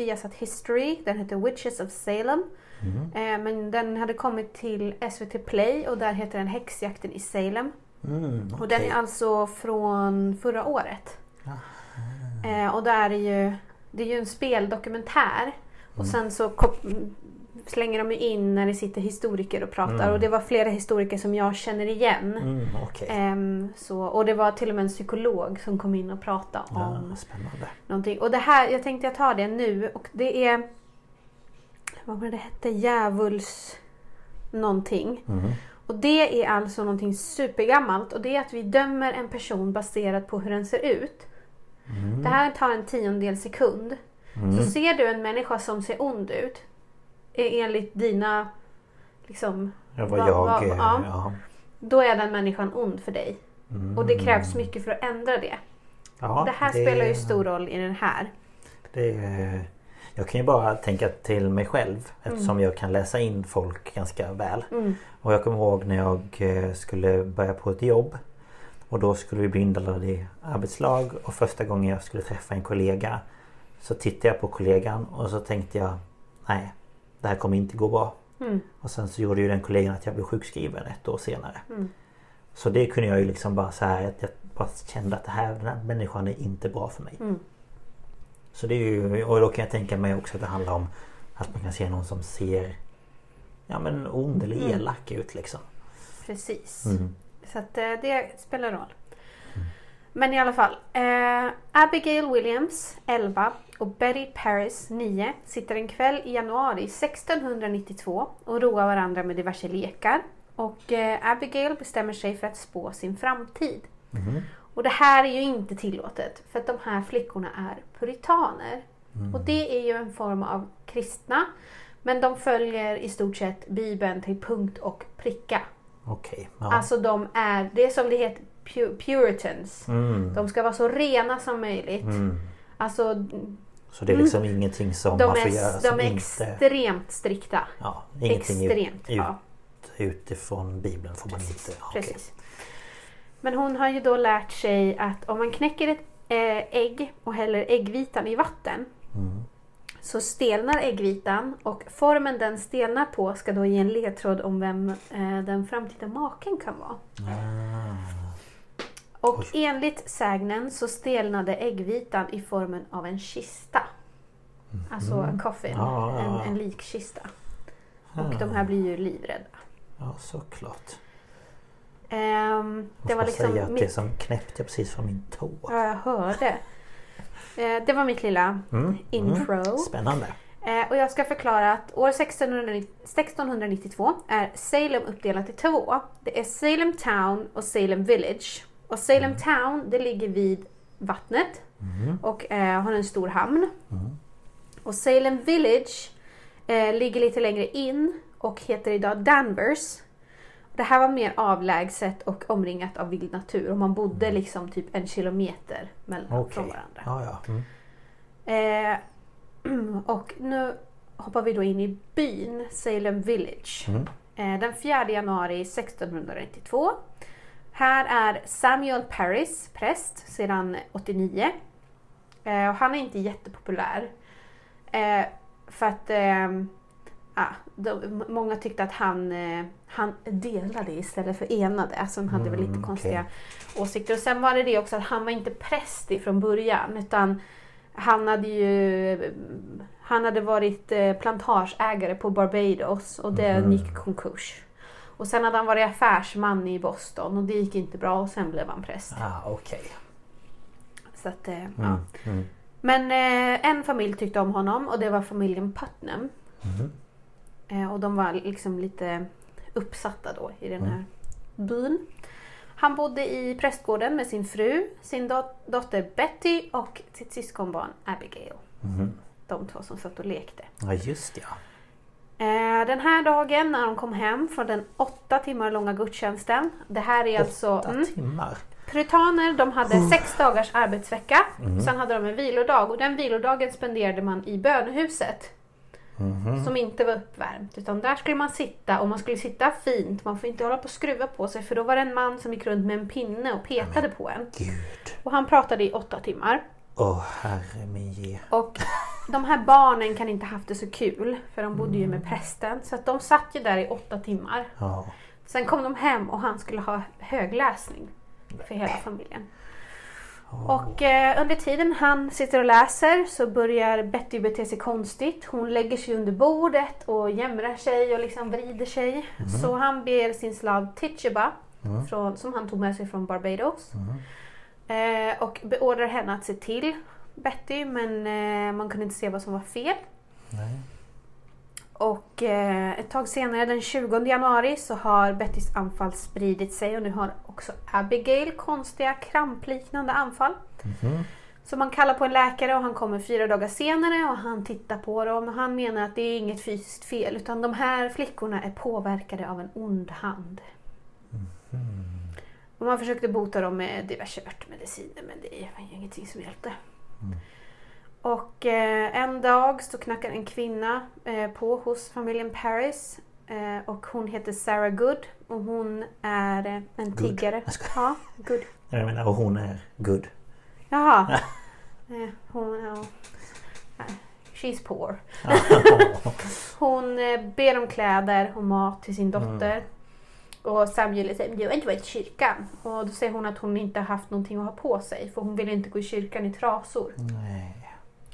Viasat History. Den heter Witches of Salem. Mm. Eh, men den hade kommit till SVT Play och där heter den Häxjakten i Salem. Mm, Och den är alltså från förra året. Eh, och där är ju, det är ju en speldokumentär. Och Mm. sen så slänger de in när det sitter historiker och pratar. Mm. Och det var flera historiker som jag känner igen. Mm, okej. Ehm, så, och det var till och med en psykolog som kom in och pratade om Ja, spännande. någonting. Och det här, jag tänkte jag tar det nu och det är vad var det hette? Djävuls någonting. Mm. Och det är alltså någonting supergammalt och det är att vi dömer en person baserat på hur den ser ut. Mm. Det här tar en tiondel sekund. Mm. Så ser du en människa som ser ond ut enligt dina liksom Ja, vad jag... vad- eh, ja. ja. då är den människan ond för dig. Mm. Och det krävs mycket för att ändra det. Ja, det här spelar ju stor roll i den här. Det, jag kan ju bara tänka till mig själv eftersom Mm. jag kan läsa in folk ganska väl. Mm. Och jag kommer ihåg när jag eh, skulle börja på ett jobb. Och då skulle vi bli indelade i arbetslag och första gången jag skulle träffa en kollega så tittade jag på kollegan och så tänkte jag Nej, det här kommer inte gå bra. Mm. Och sen så gjorde ju den kollegan att jag blev sjukskriven ett år senare. Mm. Så det kunde jag ju liksom bara säga att jag bara kände att det här, den här människan är inte bra för mig. Mm. Så det är ju, och då kan jag tänka mig också att det handlar om att man kan se någon som ser Ja men ond eller Mm. elak ut liksom. Precis. Mm. Så att eh, det spelar roll. Men i alla fall. Eh, Abigail Williams, 11 och Betty Paris, 9 sitter en kväll i januari 1692 och roar varandra med diverse lekar. Och eh, Abigail bestämmer sig för att spå sin framtid. Mhm. Och det här är ju inte tillåtet för att de här flickorna är puritaner. Och det är ju en form av kristna. Men de följer i stort sett Bibeln till punkt och pricka. Okej. ja. Alltså de är, det är som det heter, pu- puritans. Mm. De ska vara så rena som möjligt. Mm. Alltså Så det är liksom ingenting som de man får göra är, som de är inte... extremt strikta. Ja, ingenting Extremt. ut, Ja, utifrån Bibeln får man inte... okej. precis. Men hon har ju då lärt sig att om man knäcker ett eh, ägg och häller äggvitan i vatten Mm. så stelnar äggvitan och formen den stelnar på ska då ge en ledtråd om vem eh, den framtida maken kan vara. Ah. Och enligt sägnen så stelnade äggvitan i formen av en kista. Alltså en coffin, Mm. Ja, en, en likkista. Ah. Och de här blir ju livrädda. Ja, såklart. Ehm, det var liksom säga att det mitt... som knäppte precis från min tå. Ja, jag hörde. Eh, det var mitt lilla Mm, intro. Mm. Spännande. Eh, och jag ska förklara att år 1690 1692 är Salem uppdelat i två. Det är Salem Town och Salem Village. Och Salem Town det ligger vid vattnet Mm. och eh, har en stor hamn. Och Salem Village eh, ligger lite längre in och heter idag Danvers. Det här var mer avlägset och omringat av vild natur och man bodde liksom typ en kilometer mellan Okej. från varandra. Ja, ja. Mm. Eh, och nu hoppar vi då in i byn Salem Village. Mm. Eh, den 4 januari 1692. Här är Samuel Paris präst sedan 89. Eh, och han är inte jättepopulär. Eh, för att eh, ja, de, många tyckte att han, eh, han delade istället för enade. Alltså han hade väl lite Mm, konstiga åsikter. Och sen var det det också att han var inte präst ifrån början. Utan han hade ju han hade varit eh, plantageägare på Barbados och det Mhm. gick konkurs. Och sen hade han varit affärsman i Boston och det gick inte bra och sen blev han präst. Ah, okej. Så att, eh, ja. Mm. Mm. Men eh, en familj tyckte om honom och det var familjen Putnam. Mhm. Eh, och de var liksom lite uppsatta då i den Mm. här byn. Han bodde i prästgården med sin fru, sin dot- dotter Betty och sitt syskonbarn Abigail. Mhm. De två som satt och lekte. Ja, just ja. Eh, den här dagen när de kom hem från den åtta timmar långa gudstjänsten. Det här är alltså... Åtta mm, timmar. Puritaner de hade sex dagars arbetsvecka. Mm. Sen hade de en vilodag och den vilodagen spenderade man i bönehuset. Mhm. Som inte var uppvärmt. Utan där skulle man sitta och man skulle sitta fint. Man får inte hålla på och skruva på sig för då var det en man som gick runt med en pinne och petade på en. Gud. Och han pratade i åtta timmar. Åh, herre min ge. Och de här barnen kan inte haft det så kul för de bodde ju med prästen. Så att de satt ju där i åtta timmar. Ja. Sen kom de hem och han skulle ha högläsning för hela familjen. Och eh, under tiden han sitter och läser så börjar Betty bete sig konstigt. Hon lägger sig under bordet och jämrar sig och liksom vrider sig. Så han ber sin slav Tituba, från, som han tog med sig från Barbados, eh, och beordrar henne att se till Betty men eh, man kunde inte se vad som var fel. Nej. Och eh, ett tag senare, den 20 januari, så har Bettys anfall spridit sig och nu har också Abigail konstiga krampliknande anfall. Mhm. Så man kallar på en läkare och han kommer fyra dagar senare och han tittar på dem och han menar att det är inget fysiskt fel utan de här flickorna är påverkade av en ond hand. Och man försökte bota dem med diverse örtmediciner men det var ju ingenting som hjälpte. Och eh, en dag så knackar en kvinna eh, på hos familjen Paris. Eh, och hon heter Sarah Good och hon är en tiggare. Ja, Good. Jag menar, och hon är good. Jaha. Hon, ja. She's poor. Hon ber om kläder och mat till sin dotter. Och Samuel säger du har inte varit i kyrkan. Och då säger hon att hon inte har haft någonting att ha på sig. För hon vill inte gå i kyrkan i trasor. Nej.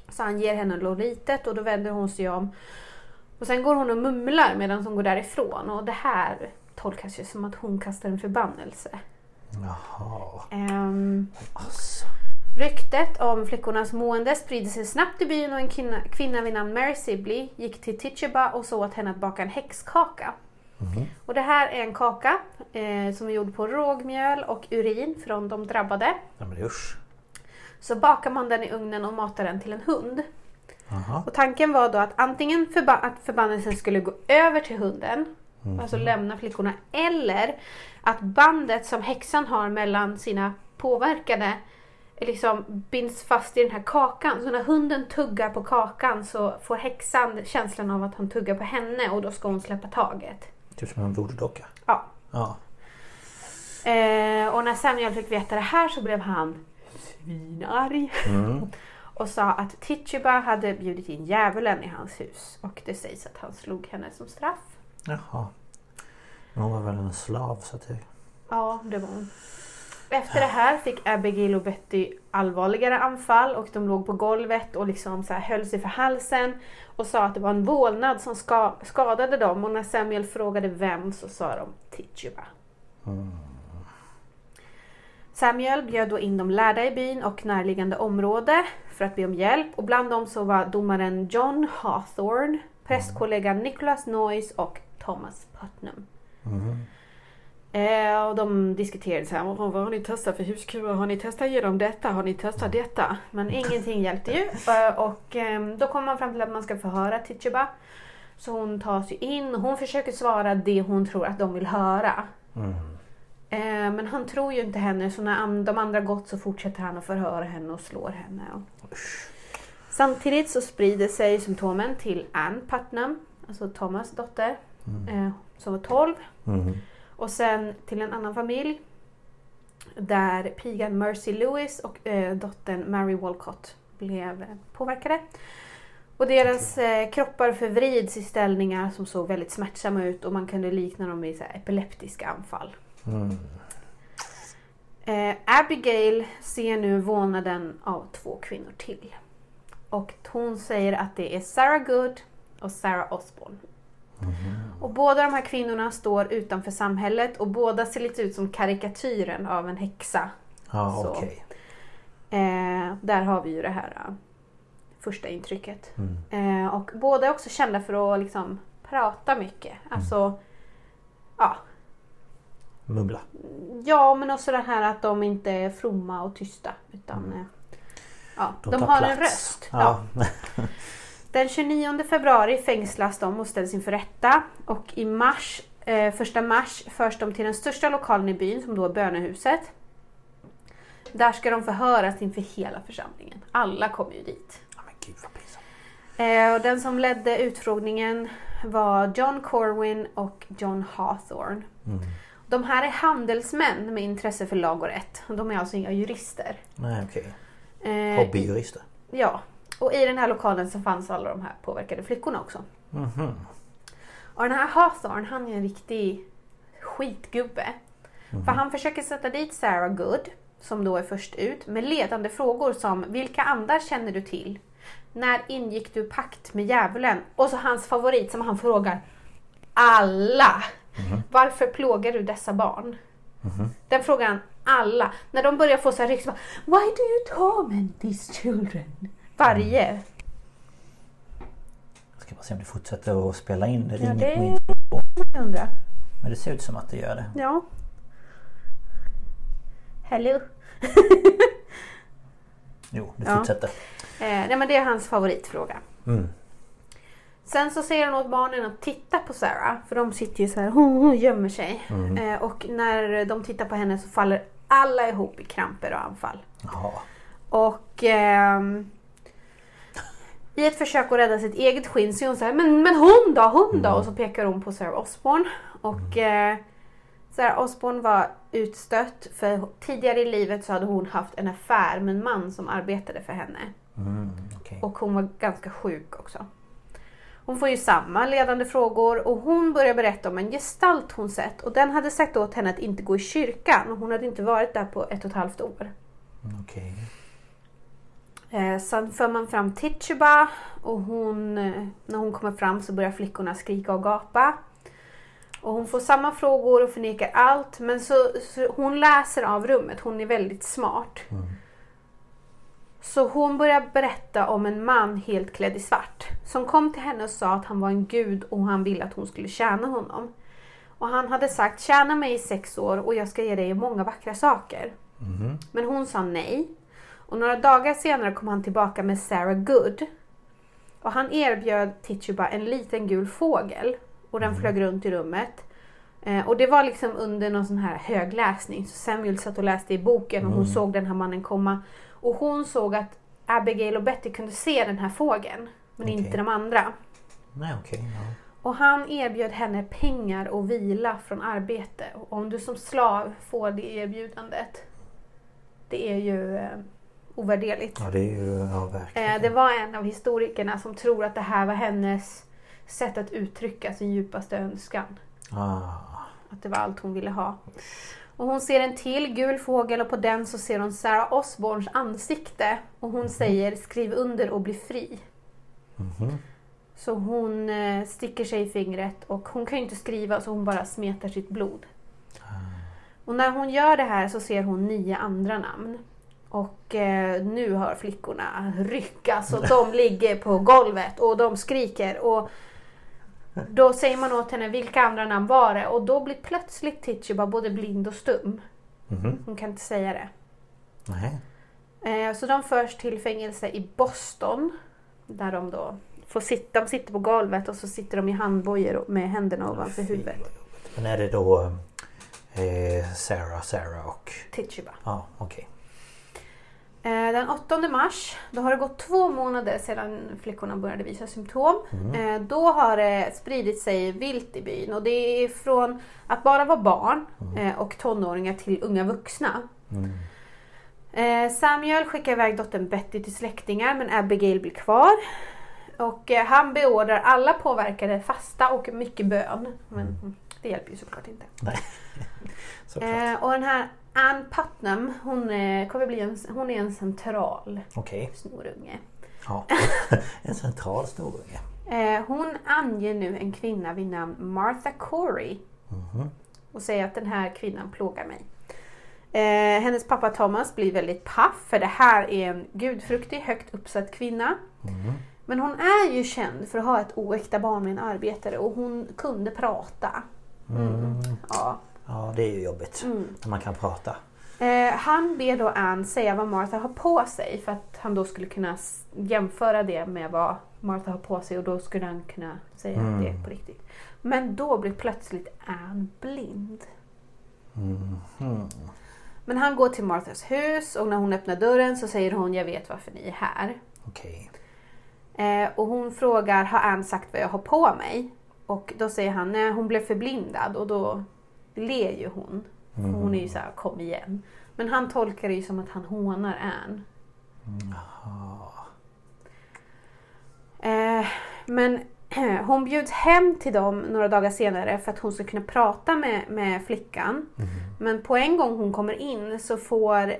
Så han ger henne lolitet och då vänder hon sig om. Och sen går hon och mumlar medan hon går därifrån. Och det här tolkas ju som att hon kastar en förbannelse. Jaha. Ehm, Alltså. Ryktet om flickornas mående spridde sig snabbt i byn och en kvinna, kvinna vid namn Mary Sibley gick till Tituba och sa åt henne att baka en häxkaka. Och det här är en kaka eh, som är gjord på rågmjöl och urin från de drabbade. Ja, men usch. Så bakar man den i ugnen och matar den till en hund. Jaha. Och tanken var då att antingen förba- att förbannelsen skulle gå över till hunden, alltså lämna flickorna, eller att bandet som häxan har mellan sina påverkade liksom binds fast i den här kakan. Så när hunden tuggar på kakan så får häxan känslan av att han tuggar på henne och då ska hon släppa taget. Typ som en voodoo-docka. Ja. Ja. Eh, och när Samuel fick veta det här så blev han svinarg. Mm. Och sa att Tituba hade bjudit in djävulen i hans hus. Och det sägs att han slog henne som straff. Jaha. Men hon var väl en slav så att det... Ja, det var hon. Efter det här fick Abigail och Betty allvarligare anfall och de låg på golvet och liksom så här höll sig för halsen och sa att det var en vålnad som ska, skadade dem och när Samuel frågade vem så sa de Tituba. Samuel bjöd då in de lärda i byn och närliggande område för att be om hjälp och bland dem så var domaren John Hawthorne, prästkollegan Nicholas Noyes och Thomas Putnam. Mm-hmm. Eh, och de diskuterade så här, vad har ni testat för huskurer? Har ni testat genom detta? Har ni testat detta? Men ingenting hjälpte ju. Eh, och eh, då kommer man fram till att man ska förhöra Tichuba. Så hon tas ju in och hon försöker svara det hon tror att de vill höra. Mm. Eh, men han tror ju inte henne så när de andra gått så fortsätter han att förhöra henne och slår henne. Samtidigt så sprider sig symptomen till Ann Putnam, alltså Thomas dotter, mm. eh, som var 12. Mm. Och sen till en annan familj där pigan Mercy Lewis och eh, dottern Mary Walcott blev påverkade. Och deras eh, kroppar förvrids i ställningar som såg väldigt smärtsamma ut och man kunde likna dem vid så här, epileptiska anfall. Mm. Eh, Abigail ser nu vålnaden av två kvinnor till. Och hon säger att det är Sarah Good och Sarah Osborne. Mm. Och båda de här kvinnorna står utanför samhället och båda ser lite ut som karikatyren av en häxa. Ah, okay. eh, där har vi ju det här uh, första intrycket. Mm. Eh, och båda är också kända för att liksom prata mycket. Alltså, mm. ja. Mumla. Ja, men också det här att de inte är fromma och tysta. Utan mm. Eh, ja, de, de har plats. en röst. Ja. ja. Den 29 februari fängslas de och ställs inför rätta. Och i mars, eh, första mars förs de till den största lokalen i byn som då är bönehuset. Där ska de förhöras inför hela församlingen. Alla kommer ju dit. Eh, och den som ledde utfrågningen var John Corwin och John Hawthorne. Mm. De här är handelsmän med intresse för lag och rätt. De är alltså inga jurister. Nej, okej. Okay. Eh, Hobbyjurister. Ja. Och i den här lokalen så fanns alla de här påverkade flickorna också. Mm -hmm. Och den här Hawthorne, han är en riktig skitgubbe. Mm -hmm. För han försöker sätta dit Sarah Good, som då är först ut, med ledande frågor som Vilka andar känner du till? När ingick du pakt med djävulen? Och så hans favorit som han frågar alla. Mm. Varför plågar du dessa barn? Mm. Den frågan alla. När de börjar få så här ryck, Why do you torment these children? Varje. Mm. Jag ska bara se om det fortsätter att spela in. Det ja, det på min undra. Men det ser ut som att det gör det. Ja. Hello. jo, det ja. fortsätter. Eh, nej men det är hans favoritfråga. Mm. Sen så säger han åt barnen att titta på Sarah. För de sitter ju så här och gömmer sig. Mm. Eh, och när de tittar på henne så faller alla ihop i kramper och anfall. Jaha. Och eh, i ett försök att rädda sitt eget skinn så är hon så här, men, men hon då, hon då? Mm. Och så pekar hon på Sarah Osborne. Och mm. eh, Sarah Osborne var utstött för tidigare i livet så hade hon haft en affär med en man som arbetade för henne. Mm, okay. Och hon var ganska sjuk också. Hon får ju samma ledande frågor och hon börjar berätta om en gestalt hon sett och den hade sagt åt henne att inte gå i kyrkan och hon hade inte varit där på ett och ett halvt år. Okay. Eh, sen för man fram Tituba och hon, eh, när hon kommer fram så börjar flickorna skrika och gapa. Och hon får samma frågor och förnekar allt men så, så hon läser av rummet, hon är väldigt smart. Mm. Så hon börjar berätta om en man helt klädd i svart som kom till henne och sa att han var en gud och han ville att hon skulle tjäna honom. Och han hade sagt tjäna mig i sex år och jag ska ge dig många vackra saker. Mm. Men hon sa nej. Och några dagar senare kom han tillbaka med Sarah Good. Och han erbjöd Tituba en liten gul fågel och den mm. flög runt i rummet. Eh, och det var liksom under någon sån här högläsning. Så Samuel satt och läste i boken och hon mm. såg den här mannen komma. Och hon såg att Abigail och Betty kunde se den här fågeln. Men okay. inte de andra. Nej, okay, ja. Och han erbjöd henne pengar och vila från arbete. Och om du som slav får det erbjudandet. Det är ju eh, ovärderligt. Ja, det är ju ja, verkligen. Eh, det var en av historikerna som tror att det här var hennes sätt att uttrycka sin djupaste önskan. Ah. Att det var allt hon ville ha. Och hon ser en till gul fågel och på den så ser hon Sarah Osborns ansikte. Och hon mm. säger skriv under och bli fri. Mm. Så hon eh, sticker sig i fingret och hon kan ju inte skriva så hon bara smetar sitt blod. Ah. Och när hon gör det här så ser hon nio andra namn. Och eh, nu har flickorna ryck, alltså de ligger på golvet och de skriker. Och Då säger man åt henne vilka andra namn var det och då blir plötsligt Tituba både blind och stum. Mhm. Hon kan inte säga det. Nej. Eh, Så de förs till fängelse i Boston. Där de då får sitta, de sitter på golvet och så sitter de i handbojor med händerna ovanför huvudet. Men är det då eh, Sarah, Sarah och... Tituba. Ja, okej. Eh, Den 8 mars, då har det gått två månader sedan flickorna började visa symptom. Eh, Då har det spridit sig vilt i byn och det är från att bara vara barn eh, och tonåringar till unga vuxna. Eh, Samuel skickar iväg dottern Betty till släktingar men Abigail blir kvar. Och eh, han beordrar alla påverkade fasta och mycket bön. Men mm, det hjälper ju såklart inte. Nej. Såklart. Eh, och den här Ann Putnam, hon, eh, kommer bli en, hon är en central Okej. snorunge. Ja. en central snorunge. Eh, hon anger nu en kvinna vid namn Martha Corey. Och säger att den här kvinnan plågar mig. Eh, hennes pappa Thomas blir väldigt paff för det här är en gudfruktig, högt uppsatt kvinna. Men hon är ju känd för att ha ett oäkta barn med en arbetare och hon kunde prata. Mm. Ja. Ja, det är ju jobbigt. När man kan prata. Eh, han ber då Anne säga vad Martha har på sig för att han då skulle kunna jämföra det med vad Martha har på sig och då skulle han kunna säga att det är på riktigt. Men då blir plötsligt Anne blind. Men han går till Marthas hus och när hon öppnar dörren så säger hon jag vet varför ni är här. Okej. Eh, och hon frågar har Anne sagt vad jag har på mig? Och då säger han nej hon blev förblindad och då ler ju hon. För Hon är ju såhär kom igen. Men han tolkar det ju som att han hånar Anne. Eh, men hon bjuds hem till dem några dagar senare för att hon ska kunna prata med, med flickan. Men på en gång hon kommer in så får eh,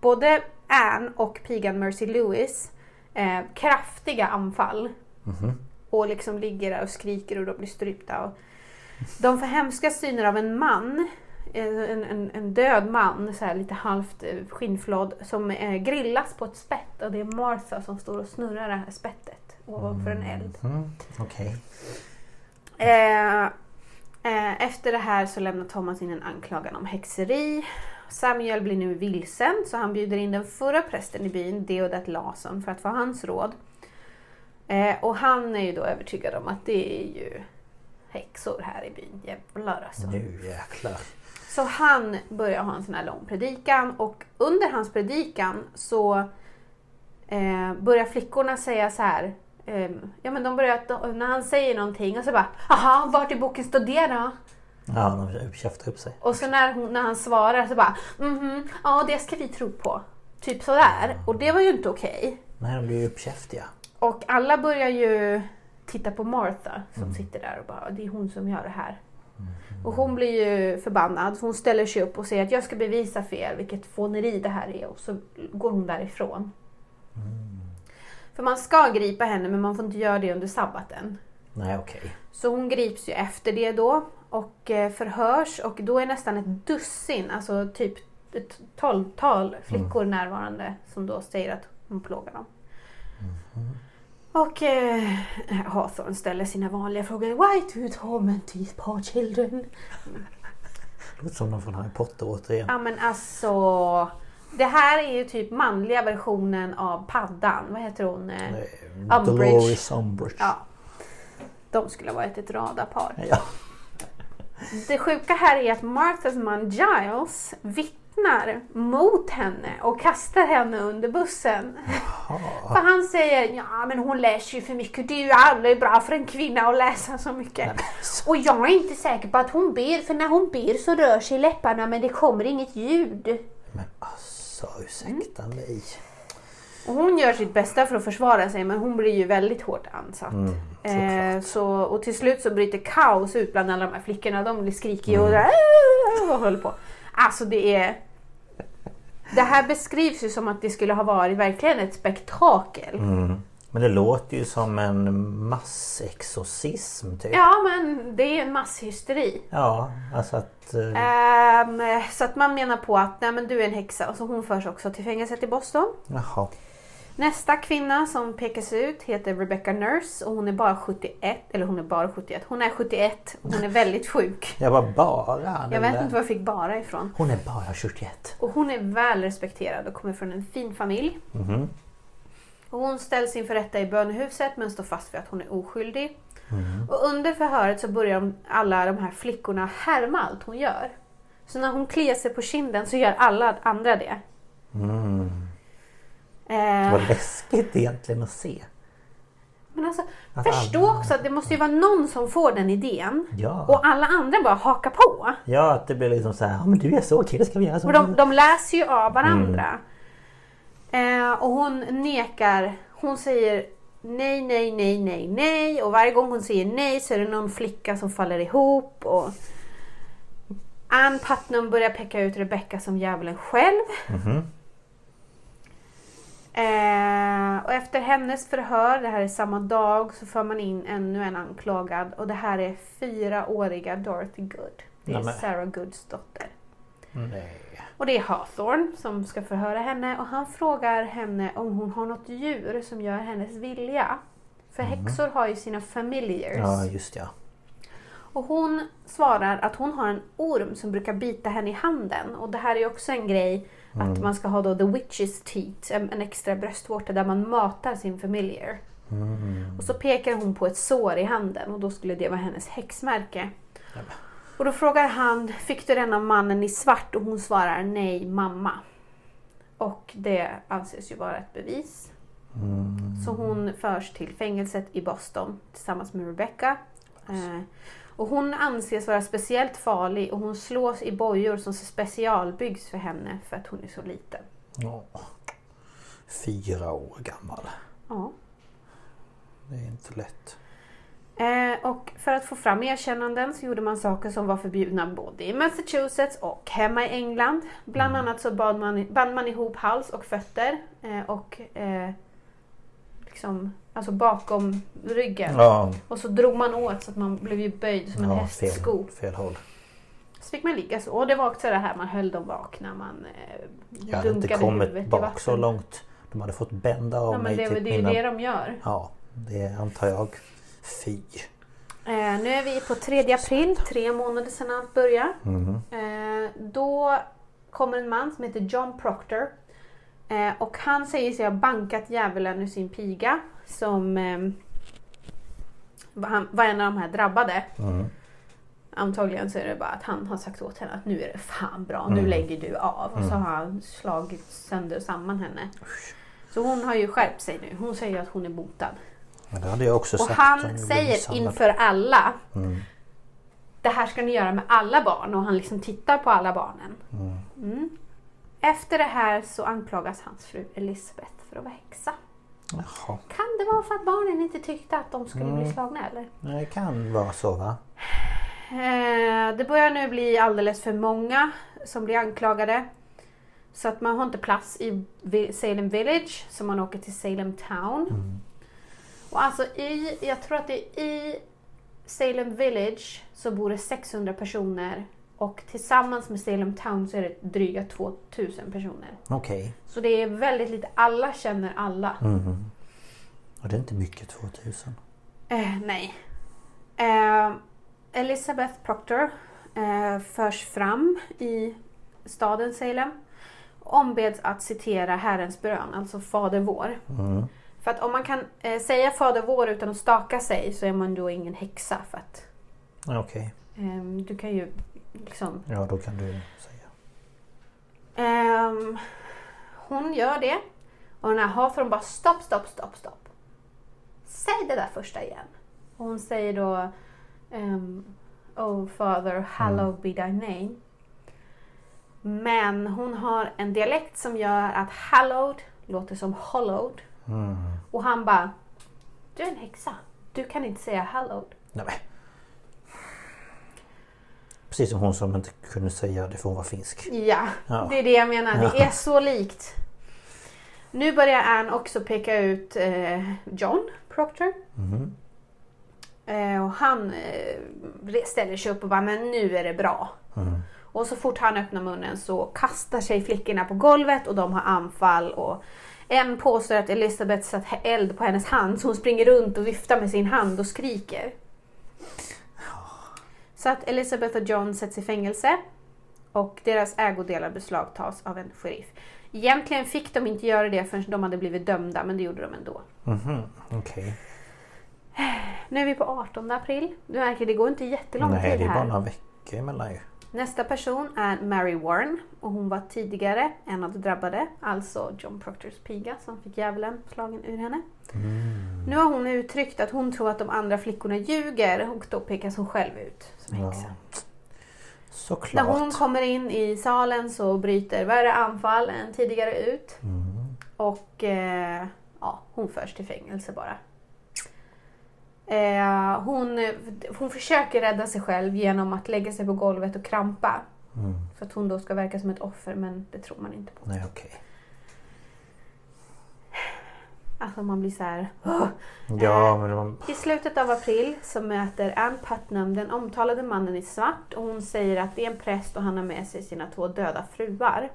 både Anne och pigan Mercy Lewis eh, kraftiga anfall. Och liksom ligger där och skriker och de blir strypta. Och de får hemska syner av en man. En, en, en död man, så här lite halvt eh, skinnflådd, som eh, grillas på ett spett. Och det är Martha som står och snurrar det här spettet ovanför en eld. Mm, Okej. Eh, eh, efter det här så lämnar Thomas in en anklagan om häxeri. Samuel blir nu vilsen så han bjuder in den förra prästen i byn, Deodat Larsson, för att få hans råd. Eh, och han är ju då övertygad om att det är ju häxor här i byn. Jävlar alltså. Nu jäklar. Så han börjar ha en sån här lång predikan och under hans predikan så eh, börjar flickorna säga så här. ehm, ja men de börjar, när han säger någonting och så bara Jaha, vart i boken står det då? Ja, de käftar upp sig. Och så när, hon, när han svarar så bara mhm, ja det ska vi tro på. Typ sådär. Och det var ju inte okej. Nej, de blir ju uppkäftiga. Och alla börjar ju titta på Martha som sitter där och bara det är hon som gör det här. Och hon blir ju förbannad. Hon ställer sig upp och säger att jag ska bevisa för er vilket fåneri det här är och så går hon därifrån. För man ska gripa henne men man får inte göra det under sabbaten. Nej, okej. Så hon grips ju efter det då och eh, förhörs och då är nästan ett dussin, alltså typ ett tolvtal flickor närvarande som då säger att hon plågar dem. Och eh, Hawthorne ställer sina vanliga frågor. Why do you torment these poor children? Låter som någon från Harry Potter återigen. Ja men alltså. Det här är ju typ manliga versionen av paddan. Vad heter hon? Eh, Umbridge. Dolores Umbridge. Ja. De skulle ha varit ett radarpar. Ja. Det sjuka här är att Marthas man Giles vittnar mot henne och kastar henne under bussen. För han säger ja men hon läser ju för mycket. Det är ju aldrig bra för en kvinna att läsa så mycket. Och jag är inte säker på att hon ber för när hon ber så rör sig läpparna men det kommer inget ljud. Men alltså, ursäkta mig. Och hon gör sitt bästa för att försvara sig men hon blir ju väldigt hårt ansatt. eh, så, och till slut så bryter kaos ut bland alla de här flickorna. De skriker ju och, och håller på. Alltså det är... Det här beskrivs ju som att det skulle ha varit verkligen ett spektakel. Men det låter ju som en massexorcism typ. Ja men det är en masshysteri. Ja, alltså att... Ehm, så att man menar på att nej, men du är en häxa och så hon förs också till fängelset i Boston. Jaha. Nästa kvinna som pekas ut heter Rebecca Nurse och hon är bara 71. Eller hon är bara 71. Hon är 71 och hon är väldigt sjuk. Jag var bara. Jag vet inte var jag fick bara ifrån. Hon är bara 71. Och hon är väl respekterad och kommer från en fin familj. Mm. Och hon ställs inför rätta i bönehuset men står fast vid att hon är oskyldig. Mm. Och under förhöret så börjar alla de här flickorna härma allt hon gör. Så när hon kliar sig på kinden så gör alla andra det. Mm. Eh. Vad läskigt egentligen att se. Men alltså, att förstå alla... också att det måste ju vara någon som får den idén. Ja. Och alla andra bara hakar på. Ja, att det blir liksom så här, ja men du är så okej, det ska vi göra så. De, de läser ju av varandra. Mm. Eh, och hon nekar, hon säger nej, nej, nej, nej, nej. Och varje gång hon säger nej så är det någon flicka som faller ihop. Och Ann Putnam börjar peka ut Rebecca som djävulen själv. Mm -hmm. Eh, och efter hennes förhör, det här är samma dag, så för man in ännu en anklagad. Och det här är fyraåriga Dorothy Good. Det är Nej, Sarah Goods dotter. Nej. Och det är Hawthorne som ska förhöra henne och han frågar henne om hon har något djur som gör hennes vilja. För mm. häxor har ju sina familiars. Ja, just ja. Och hon svarar att hon har en orm som brukar bita henne i handen. Och det här är också en grej Mm. Att man ska ha då the witch's teat, en, en extra bröstvårta där man matar sin familiar. Mm. Och så pekar hon på ett sår i handen och då skulle det vara hennes häxmärke. Mm. Och då frågar han, fick du den av mannen i svart? Och hon svarar nej, mamma. Och det anses ju vara ett bevis. Mm. Så hon förs till fängelset i Boston tillsammans med Rebecca. Eh, och hon anses vara speciellt farlig och hon slås i bojor som specialbyggs för henne för att hon är så liten. Ja. Fyra år gammal. Ja. Det är inte lätt. Eh, och för att få fram erkännanden så gjorde man saker som var förbjudna både i Massachusetts och hemma i England. Bland mm. annat så band man, band man ihop hals och fötter eh, och eh, liksom Alltså bakom ryggen. Ja. Och så drog man åt så att man blev ju böjd som en ja, hästsko. Fel, fel håll. Så fick man ligga så. Och det var också det här man höll dem vakna. Man eh, Jag hade inte kommit bak så långt. De hade fått bända av ja, mig. Det, typ det är ju det de gör. Ja, det antar jag. Fy. Eh, nu är vi på 3 april, tre månader sedan allt började. Mm. Eh, då kommer en man som heter John Proctor. Eh, och han säger sig ha bankat djävulen ur sin piga som eh, var en av de här drabbade. Mm. Antagligen så är det bara att han har sagt åt henne att nu är det fan bra, nu mm. lägger du av. Och så har han slagit sönder och samman henne. Så hon har ju skärpt sig nu. Hon säger att hon är botad. Men det hade jag också och sagt. han säger inför alla mm. Det här ska ni göra med alla barn och han liksom tittar på alla barnen. Mm. mm. Efter det här så anklagas hans fru Elisabeth för att vara häxa. Jaha. Kan det vara för att barnen inte tyckte att de skulle mm. bli slagna eller? Det kan vara så va? Eh, det börjar nu bli alldeles för många som blir anklagade. Så att man har inte plats i Salem Village så man åker till Salem Town. Mm. Och alltså i, jag tror att det är i Salem Village så bor det 600 personer och tillsammans med Salem Town så är det dryga 2000 personer. Okej. Okay. Så det är väldigt lite. Alla känner alla. Mm. Och det är inte mycket 2000? Eh, nej. Eh, Elizabeth Proctor eh, förs fram i staden Salem. Ombeds att citera Herrens bön, alltså Fader vår. Mm. För att om man kan eh, säga Fader vår utan att staka sig så är man då ingen häxa. För att, Okej. Okay. Ehm, du kan ju Liksom. Ja, då kan du säga. Um, hon gör det. Och här Hawthorne bara stopp, stopp, stopp, stopp. Säg det där första igen. Och hon säger då um, Oh Father, hallowed mm. be thy name. Men hon har en dialekt som gör att hallowed låter som hollowed. Mm. Och han bara Du är en häxa. Du kan inte säga hallowed. Nej, Precis som hon som inte kunde säga det för hon var finsk. Ja, ja. det är det jag menar. Det är så likt. Nu börjar Anne också peka ut eh, John Proctor. Mm. Eh, och han eh, ställer sig upp och bara, men nu är det bra. Mm. Och så fort han öppnar munnen så kastar sig flickorna på golvet och de har anfall. Och En påstår att Elizabeth satt eld på hennes hand så hon springer runt och viftar med sin hand och skriker. Så att Elizabeth och John sätts i fängelse och deras ägodelar beslagtas av en sheriff. Egentligen fick de inte göra det förrän de hade blivit dömda men det gjorde de ändå. Mm -hmm. Okay. Nu är vi på 18 april. Du märker det går inte jättelång Nej, tid här. Nej, det är bara några veckor emellan ju. Nästa person är Mary Warren och hon var tidigare en av de drabbade, alltså John Proctors piga som fick djävulen slagen ur henne. Mm. Nu har hon uttryckt att hon tror att de andra flickorna ljuger och då pekas hon själv ut som häxa. Ja. Såklart. När hon kommer in i salen så bryter värre anfall än tidigare ut. Mm. Och eh, ja, hon förs till fängelse bara. Eh, hon, hon försöker rädda sig själv genom att lägga sig på golvet och krampa. Mm. Så att hon då ska verka som ett offer men det tror man inte på. Nej, okej. Okay. Alltså man blir så här... Oh. Ja, men man... I slutet av april så möter Ann Putnam den omtalade mannen i svart och hon säger att det är en präst och han har med sig sina två döda fruar.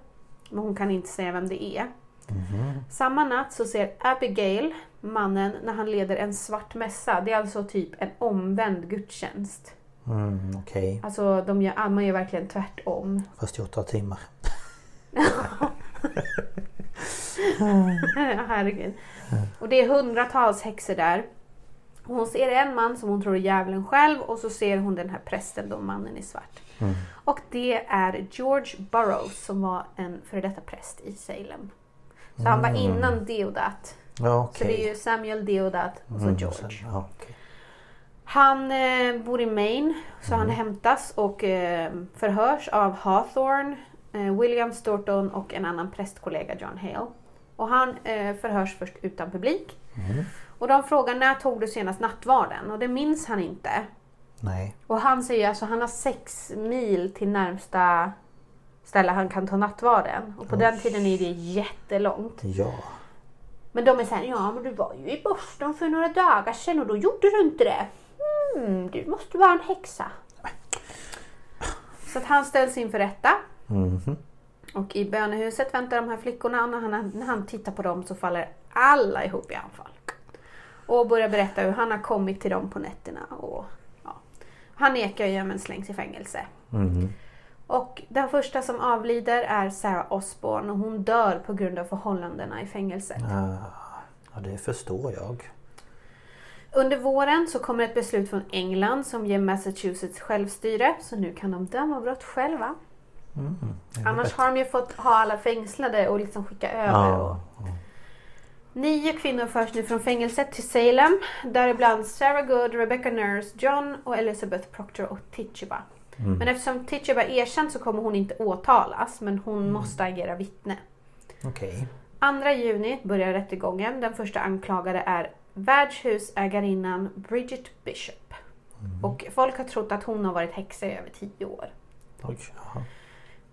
Men hon kan inte säga vem det är. Mm. Samma natt så ser Abigail mannen när han leder en svart mässa. Det är alltså typ en omvänd gudstjänst. Mm. Okay. Alltså de gör, man gör verkligen tvärtom. Fast i åtta timmar. Herregud. Och det är hundratals häxor där. Hon ser en man som hon tror är djävulen själv och så ser hon den här prästen då, mannen i svart. Mm. Och det är George Burroughs som var en före detta präst i Salem. Så han var mm. innan Deodat. Ja, okay. Så det är ju Samuel Deodat och så mm, George. Ja, okay. Han eh, bor i Maine så han Mm. hämtas och eh, förhörs av Hawthorne, eh, William Storton och en annan prästkollega John Hale. Och han eh, förhörs först utan publik. Mm. Och de frågar när tog du senast nattvarden? Och det minns han inte. Nej. Och han säger alltså han har sex mil till närmsta ställe han kan ta nattvarden. Och på Oj. den tiden är det jättelångt. Ja. Men de är såhär, ja men du var ju i Boston för några dagar sedan och då gjorde du inte det. Mm, du måste vara en häxa. Så att han ställs inför rätta. Mhm. Och i bönehuset väntar de här flickorna och när han, när han tittar på dem så faller alla ihop i anfall. Och börjar berätta hur han har kommit till dem på nätterna. Och, ja. Han nekar ju men slängs i fängelse. Mhm. Och den första som avlider är Sarah Osborne och hon dör på grund av förhållandena i fängelset. Ah, ja, det förstår jag. Under våren så kommer ett beslut från England som ger Massachusetts självstyre. Så nu kan de döma brott själva. Mm. Annars har de ju fått ha alla fängslade och liksom skicka över. Ja, ja. Nio kvinnor förs nu från fängelset till Salem. Däribland Sarah Good, Rebecca Nurse, John och Elizabeth Proctor och Tituba. Mm. Men eftersom Tituba är erkänd så kommer hon inte åtalas men hon Mm. måste agera vittne. Okej. 2 juni börjar rättegången. Den första anklagade är värdshusägarinnan Bridget Bishop. Mm. Och folk har trott att hon har varit häxa i över tio år. Oj.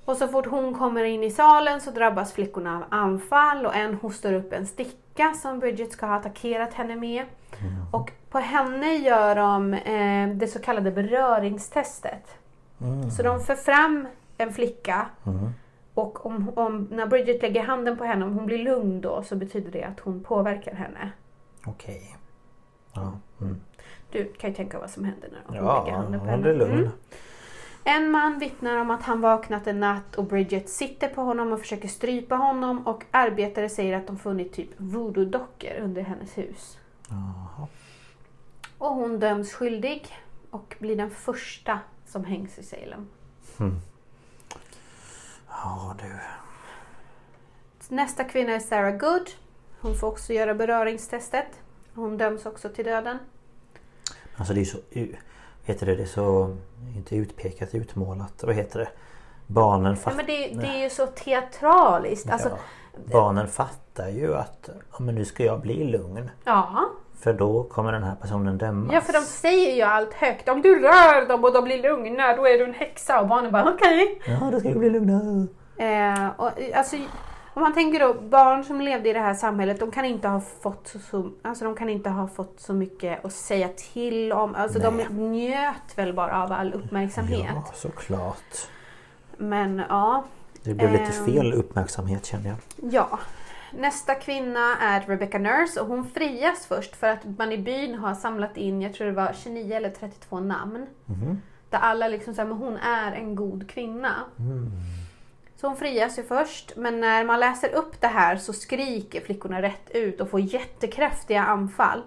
Och så fort hon kommer in i salen så drabbas flickorna av anfall och en hostar upp en sticka som Bridget ska ha attackerat henne med. Och på henne gör de eh, det så kallade beröringstestet. Mm. Så de för fram en flicka Mm. och om, om, när Bridget lägger handen på henne, om hon blir lugn då så betyder det att hon påverkar henne. Okej. Ja. Mm. Du kan ju tänka vad som händer när hon Ja, lägger handen på hon henne. blir lugn. Mm. En man vittnar om att han vaknat en natt och Bridget sitter på honom och försöker strypa honom och arbetare säger att de funnit typ voodoo-dockor under hennes hus. Jaha. Och hon döms skyldig och blir den första som hängs i Salem. Mm. Ja du. Nästa kvinna är Sarah Good. Hon får också göra beröringstestet. Hon döms också till döden. Alltså det är så... Heter det, det är så... Inte utpekat, utmålat. Vad heter det? Barnen Ja, fattar... men det, det är ju så teatraliskt. Alltså, ja. Barnen fattar ju att ja, men nu ska jag bli lugn. ja. För då kommer den här personen dömas. Ja, för de säger ju allt högt. Om du rör dem och de blir lugna, då är du en häxa. Och barnen bara okej. Ja, då ska jag bli lugna. Eh, och, alltså, om man tänker då, barn som levde i det här samhället, de kan inte ha fått så, så, alltså, de kan inte ha fått så mycket att säga till om. Alltså, de njöt väl bara av all uppmärksamhet. Ja, såklart. Men ja, Det blev lite Ehm. fel uppmärksamhet känner jag. ja. Nästa kvinna är Rebecca Nurse och hon frias först för att man i byn har samlat in, jag tror det var 29 eller 32 namn. Mhm. Där alla liksom säger men hon är en god kvinna. Mm. Så hon frias ju först men när man läser upp det här så skriker flickorna rätt ut och får jättekraftiga anfall.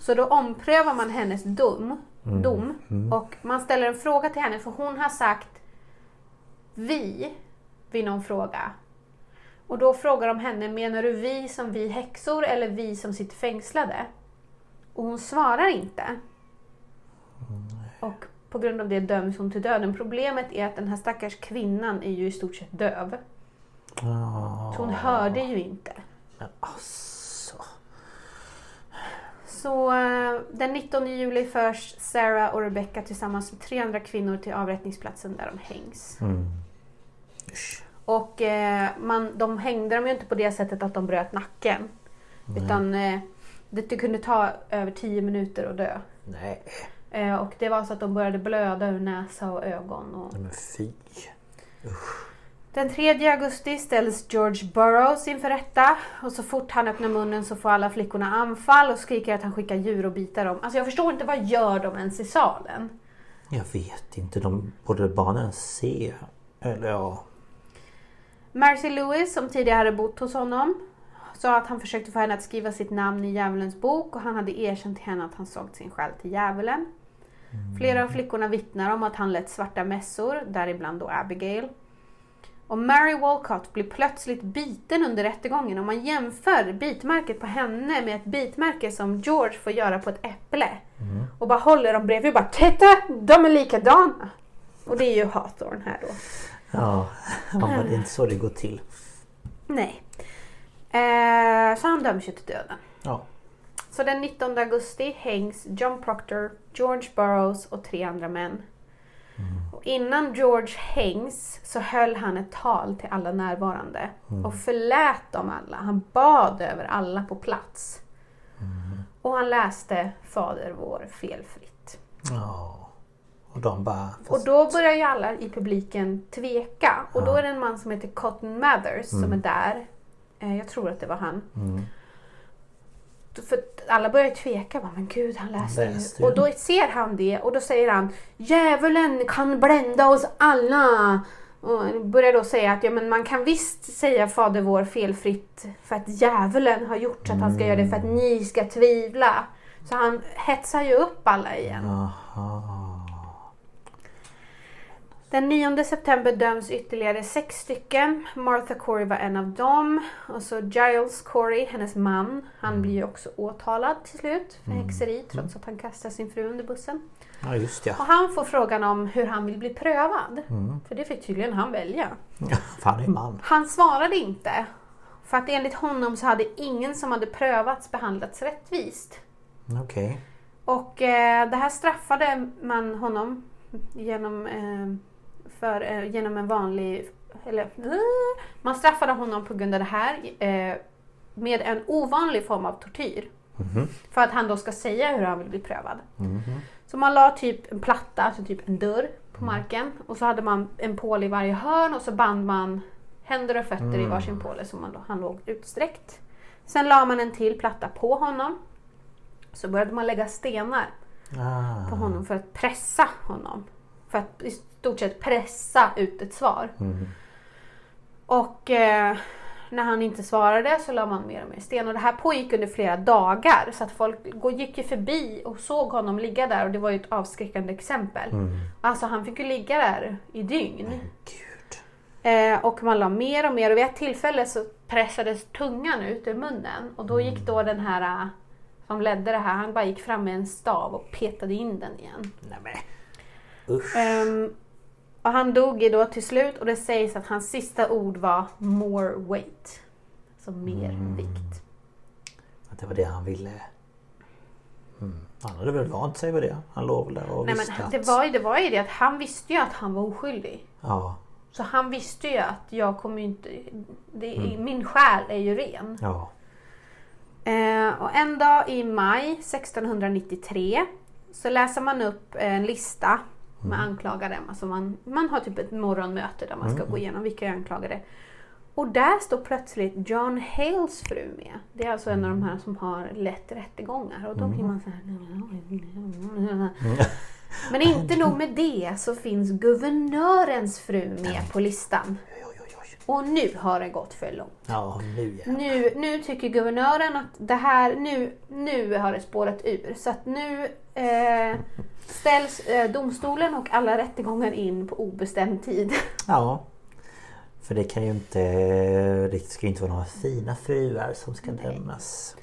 Så då omprövar man hennes dom, dom och man ställer en fråga till henne för hon har sagt vi vid någon fråga. Och då frågar de henne, menar du vi som vi häxor eller vi som sitter fängslade? Och hon svarar inte. Och på grund av det döms hon till döden. Problemet är att den här stackars kvinnan är ju i stort sett döv. Ah, Så hon hörde ju inte. men alltså. Så eh, den 19 juli förs Sarah och Rebecca tillsammans med tre andra kvinnor till avrättningsplatsen där de hängs. Mm. Usch. Och eh, man, de hängde dem ju inte på det sättet att de bröt nacken. Utan eh, det kunde ta över 10 minuter att dö. Nej, Eh, och det var så att de började blöda ur näsa och ögon. Och... men fy. Den 3 augusti ställs George Burroughs inför rätta. Och så fort han öppnar munnen så får alla flickorna anfall och skriker att han skickar djur och bitar dem. Alltså jag förstår inte, vad gör de ens i salen? Jag vet inte, de borde barnen se. Eller ja. Marcy Lewis, som tidigare hade bott hos honom, sa att han försökte få henne att skriva sitt namn i djävulens bok och han hade erkänt till henne att han sålt sin själ till djävulen. Flera av flickorna vittnar om att han lät svarta mässor, däribland då Abigail. Och Mary Walcott blir plötsligt biten under rättegången och man jämför bitmärket på henne med ett bitmärke som George får göra på ett äpple. Och bara håller dem bredvid och bara Titta! De är likadana! Och det är ju Hawthorne här då. Ja, ja men det är inte så det går till. Nej. Eh, så han döms ju till döden. Ja. Så den 19 augusti hängs John Proctor, George Burroughs och tre andra män. Och innan George hängs så höll han ett tal till alla närvarande och förlät dem alla. Han bad över alla på plats. Och han läste Fader vår felfritt. ja. Och de bara... Och då börjar ju alla i publiken tveka. Och då är det en man som heter Cotton Mathers som är där. Eh, Jag tror att det var han. För att alla börjar tveka. Bara, Men gud, han läste Han läste ju. ju. Och då ser han det och då säger han Djävulen kan blända oss alla. Och börjar då säga att ja, men man kan visst säga Fader vår felfritt för att djävulen har gjort så att han ska göra det för att ni ska tvivla. Så han hetsar ju upp alla igen. Aha. Den 9 september döms ytterligare sex stycken. Martha Corey var en av dem. Och så Giles Corey, hennes man, han blir ju också åtalad till slut för häxeri trots att han kastar sin fru under bussen. Ja just ja. Och han får frågan om hur han vill bli prövad. För det fick tydligen han välja. ja för han är man. Han svarade inte. För att enligt honom så hade ingen som hade prövats behandlats rättvist. Okej. Och eh, det här straffade man honom genom, eh, för, eh, genom en vanlig... Eller, man straffade honom på grund av det här eh, med en ovanlig form av tortyr. För att han då ska säga hur han vill bli prövad. Så man la typ en platta, alltså typ en dörr på marken. Och så hade man en påle i varje hörn och så band man händer och fötter i varsin påle så man, han låg utsträckt. Sen la man en till platta på honom. Så började man lägga stenar Ah. på honom för att pressa honom. För att stort sett pressa ut ett svar. Och eh, när han inte svarade så la man mer och mer sten. Och det här pågick under flera dagar. Så att folk gick ju förbi och såg honom ligga där. Och det var ju ett avskräckande exempel. Alltså han fick ju ligga där i dygn. Gud. Eh, och man la mer och mer och vid ett tillfälle så pressades tungan ut ur munnen. Och då gick då den här eh, som ledde det här, han bara gick fram med en stav och petade in den igen. Nej men. Usch. Ehm, och han dog ju då till slut och det sägs att hans sista ord var more weight. Alltså mer vikt. Att det var det han ville. Mm. Han hade väl vant sig vid det. Han låg väl där och Nej, visste men att... det, var ju, det var ju det att han visste ju att han var oskyldig. Ja. Så han visste ju att jag kommer ju inte... Det, Min själ är ju ren. Ja. Eh, och en dag i maj 1693 så läser man upp en lista med anklagade. Alltså man, man har typ ett morgonmöte där man ska gå igenom vilka är anklagade. Och där står plötsligt John Hales fru med. Det är alltså en av de här som har lett rättegångar. Och då blir man så här... Mm. Men inte nog med det så finns guvernörens fru med på listan. Och nu har det gått för långt. Ja, nu, nu Nu tycker guvernören att det här, nu, nu har det spårat ur. Så att nu eh, ställs eh, domstolen och alla rättegångar in på obestämd tid. Ja. För det kan ju inte, det ska ju inte vara några fina fruar som ska dömas.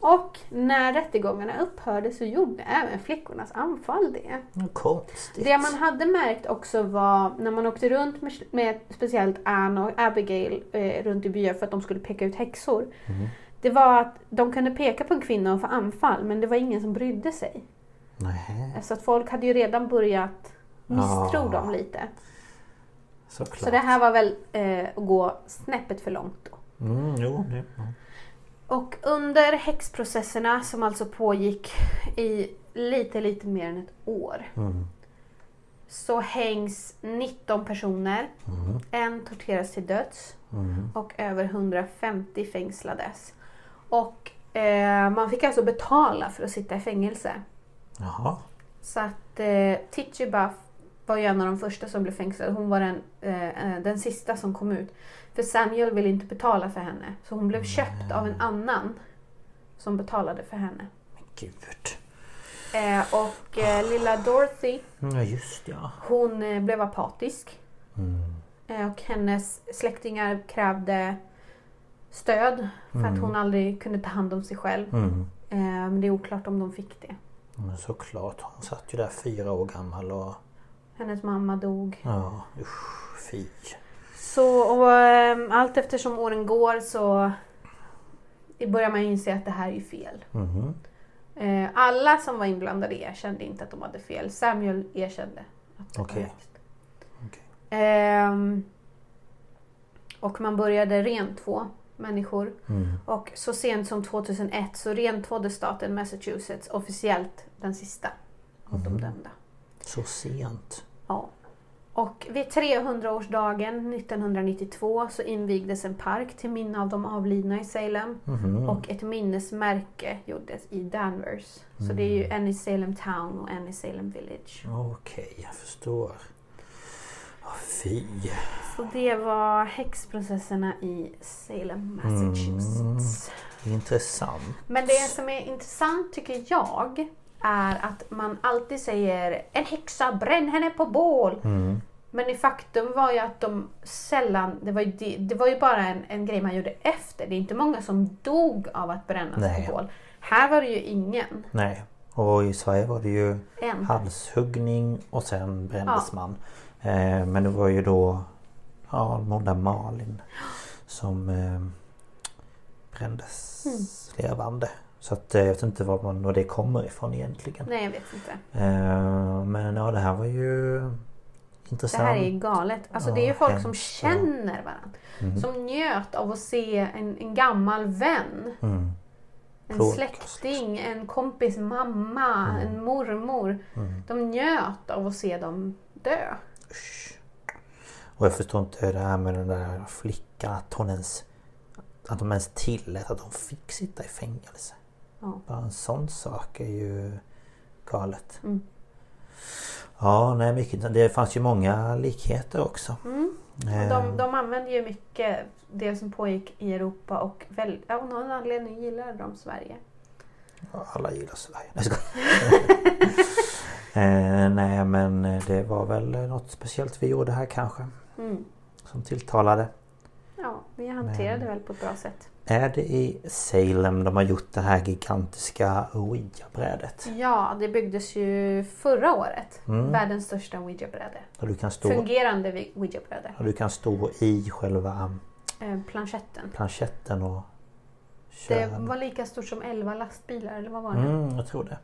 Och när rättegångarna upphörde så gjorde även flickornas anfall det. Konstigt. Det man hade märkt också var när man åkte runt med, med speciellt Anne och Abigail eh, runt i byar för att de skulle peka ut häxor. Mm. Det var att de kunde peka på en kvinna och få anfall men det var ingen som brydde sig. Nej. Så att folk hade ju redan börjat misstro ja. dem lite. Såklart. Så det här var väl eh, att gå snäppet för långt då. Mm, jo, det, ja. Och under häxprocesserna som alltså pågick i lite, lite mer än ett år. Mm. Så hängs 19 personer. Mm. En torteras till döds. Mm. Och över 150 fängslades. Och eh, man fick alltså betala för att sitta i fängelse. Jaha. Så att eh, Tituba var ju en av de första som blev fängslad. Hon var den, eh, eh den sista som kom ut. För Samuel ville inte betala för henne. Så hon blev köpt av en annan som betalade för henne. Men gud. Eh, och eh, lilla Dorothy. Ja just ja. Hon eh, blev apatisk. Mm. Eh, och hennes släktingar krävde stöd. För mm. att hon aldrig kunde ta hand om sig själv. Mm. Eh, men det är oklart om de fick det. Men såklart. Hon satt ju där fyra år gammal och... Hennes mamma dog. Ja usch fy. Så och, ehm, allt eftersom åren går så börjar man inse att det här är fel. Mm. alla som var inblandade erkände inte att de hade fel. Samuel erkände att det okay. var okay. eh, Och man började rentvå människor. Mm. Och så sent som 2001 så rentvådde staten Massachusetts officiellt den sista av mm. de dömda. Så sent? Ja. Och vid 300-årsdagen 1992 så invigdes en park till minne av de avlidna i Salem. Mm. Och ett minnesmärke gjordes i Danvers. Mm. Så det är ju en i Salem Town och en i Salem Village. Okej, okay, jag förstår. Oh, fy. Så det var häxprocesserna i Salem, Massachusetts. Mm. Intressant. Men det som är intressant tycker jag är att man alltid säger en häxa, bränn henne på bål. Mm. Men i faktum var ju att de sällan, det var ju, det, var ju bara en, en grej man gjorde efter. Det är inte många som dog av att brännas Nej. på bål. Här var det ju ingen. Nej, och i Sverige var det ju en. halshuggning och sen brändes ja. man. Eh, men det var ju då ja, Moda Malin som eh, brändes mm. levande. Så att eh, jag vet inte var, man, var det kommer ifrån egentligen. Nej jag vet inte. Eh, men ja det här var ju intressant. Det här är galet. Alltså det är ju folk som känner varandra. Mm. Som njöt av att se en, en gammal vän. Mm. En släkting, en kompis mamma, mm. en mormor. Mm. De njöt av att se dem dö. Usch. Och jag förstår inte det här med den där flickan att hon ens att de ens tillät att hon fick sitta i fängelse. Ja. Bara en sån sak är ju galet. Ja, nej mycket. Det fanns ju många likheter också. Mm. Eh. De, de använde ju mycket det som pågick i Europa och väl, av någon anledning gillade de Sverige. Ja, alla gillar Sverige. Nej, eh, nej men det var väl något speciellt vi gjorde här kanske. Mm. Som tilltalade. Ja, vi hanterade men... väl på ett bra sätt. Är det i Salem de har gjort det här gigantiska Ouija-brädet? Ja, det byggdes ju förra året. Mm. Världens största Ouija-bräde. Stå... Fungerande Ouija-bräde. Och du kan stå i själva eh, planchetten. planchetten och köra. Det var lika stort som 11 lastbilar, eller vad var det? Mm, jag tror det.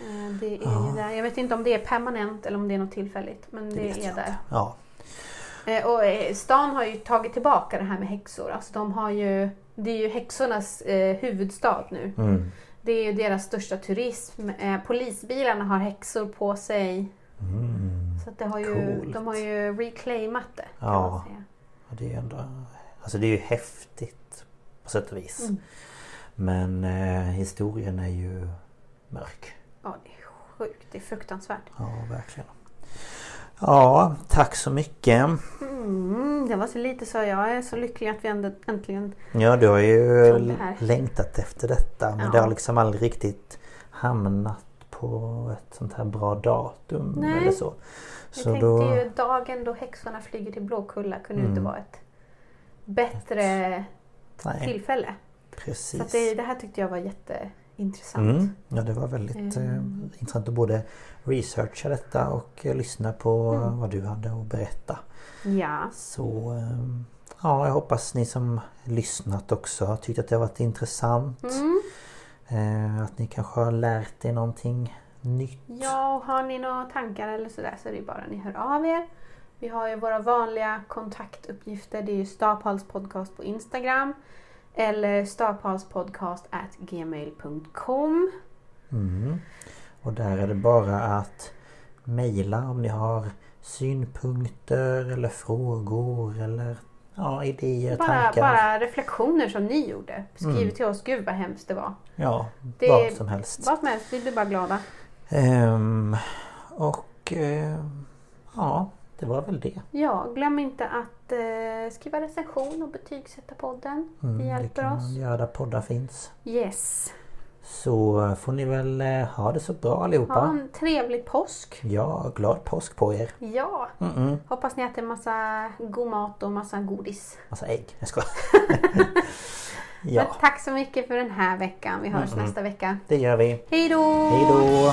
Eh, det är ja. där. Jag vet inte om det är permanent eller om det är något tillfälligt. Men det, det är där. Ja. Eh, och eh, stan har ju tagit tillbaka det här med häxor. Alltså de har ju, det är ju häxornas eh, huvudstad nu. Mm. Det är ju deras största turism. Eh, polisbilarna har häxor på sig. Mm. Så det har ju, de har ju reclaimat det. Ja. det är ändå Alltså det är ju häftigt på sätt och vis. Mm. Men eh, historien är ju mörk. Ja, det är sjukt. Det är fruktansvärt. Ja, verkligen. Ja, tack så mycket. Mm, det var så lite så. Jag är så lycklig att vi äntligen Ja, du har ju längtat efter detta. Men ja. det har liksom aldrig riktigt hamnat på ett sånt här bra datum Nej. eller så. Jag tänkte då... ju dagen då häxorna flyger till Blåkulla kunde mm. inte vara ett bättre Nej. tillfälle. Precis. Så det, det, här tyckte jag var jätteintressant. Mm. Ja det var väldigt mm. intressant att både researcha detta och eh, lyssna på mm. vad du hade att berätta. Ja. Så eh, ja, jag hoppas ni som lyssnat också har tyckt att det har varit intressant. Mm. Eh, att ni kanske har lärt er någonting nytt. Ja, och har ni några tankar eller sådär så är det bara att ni hör av er. Vi har ju våra vanliga kontaktuppgifter. Det är ju Stapals podcast på Instagram. Eller staphalspodcast@gmail.com. Mm. Och där är det bara att mejla om ni har synpunkter eller frågor eller ja, idéer, bara, tankar. Bara reflektioner som ni gjorde. Skriv mm. till oss, gud vad hemskt det var. Ja, det, vad som helst. Vad som helst, vi blir bara glada. Um, och uh, ja, det var väl det. Ja, glöm inte att uh, skriva recension och betygsätta podden. Mm, det hjälper det kan oss. Man göra poddar finns. Yes. Så får ni väl uh, ha det så bra allihopa. Ha en trevlig påsk. Ja, glad påsk på er. Ja. Mm -mm. Hoppas ni äter massa god mat och massa godis. Massa ägg. Jag skojar. ja. Men tack så mycket för den här veckan. Vi hörs nästa vecka. Det gör vi. Hej då! Hej då!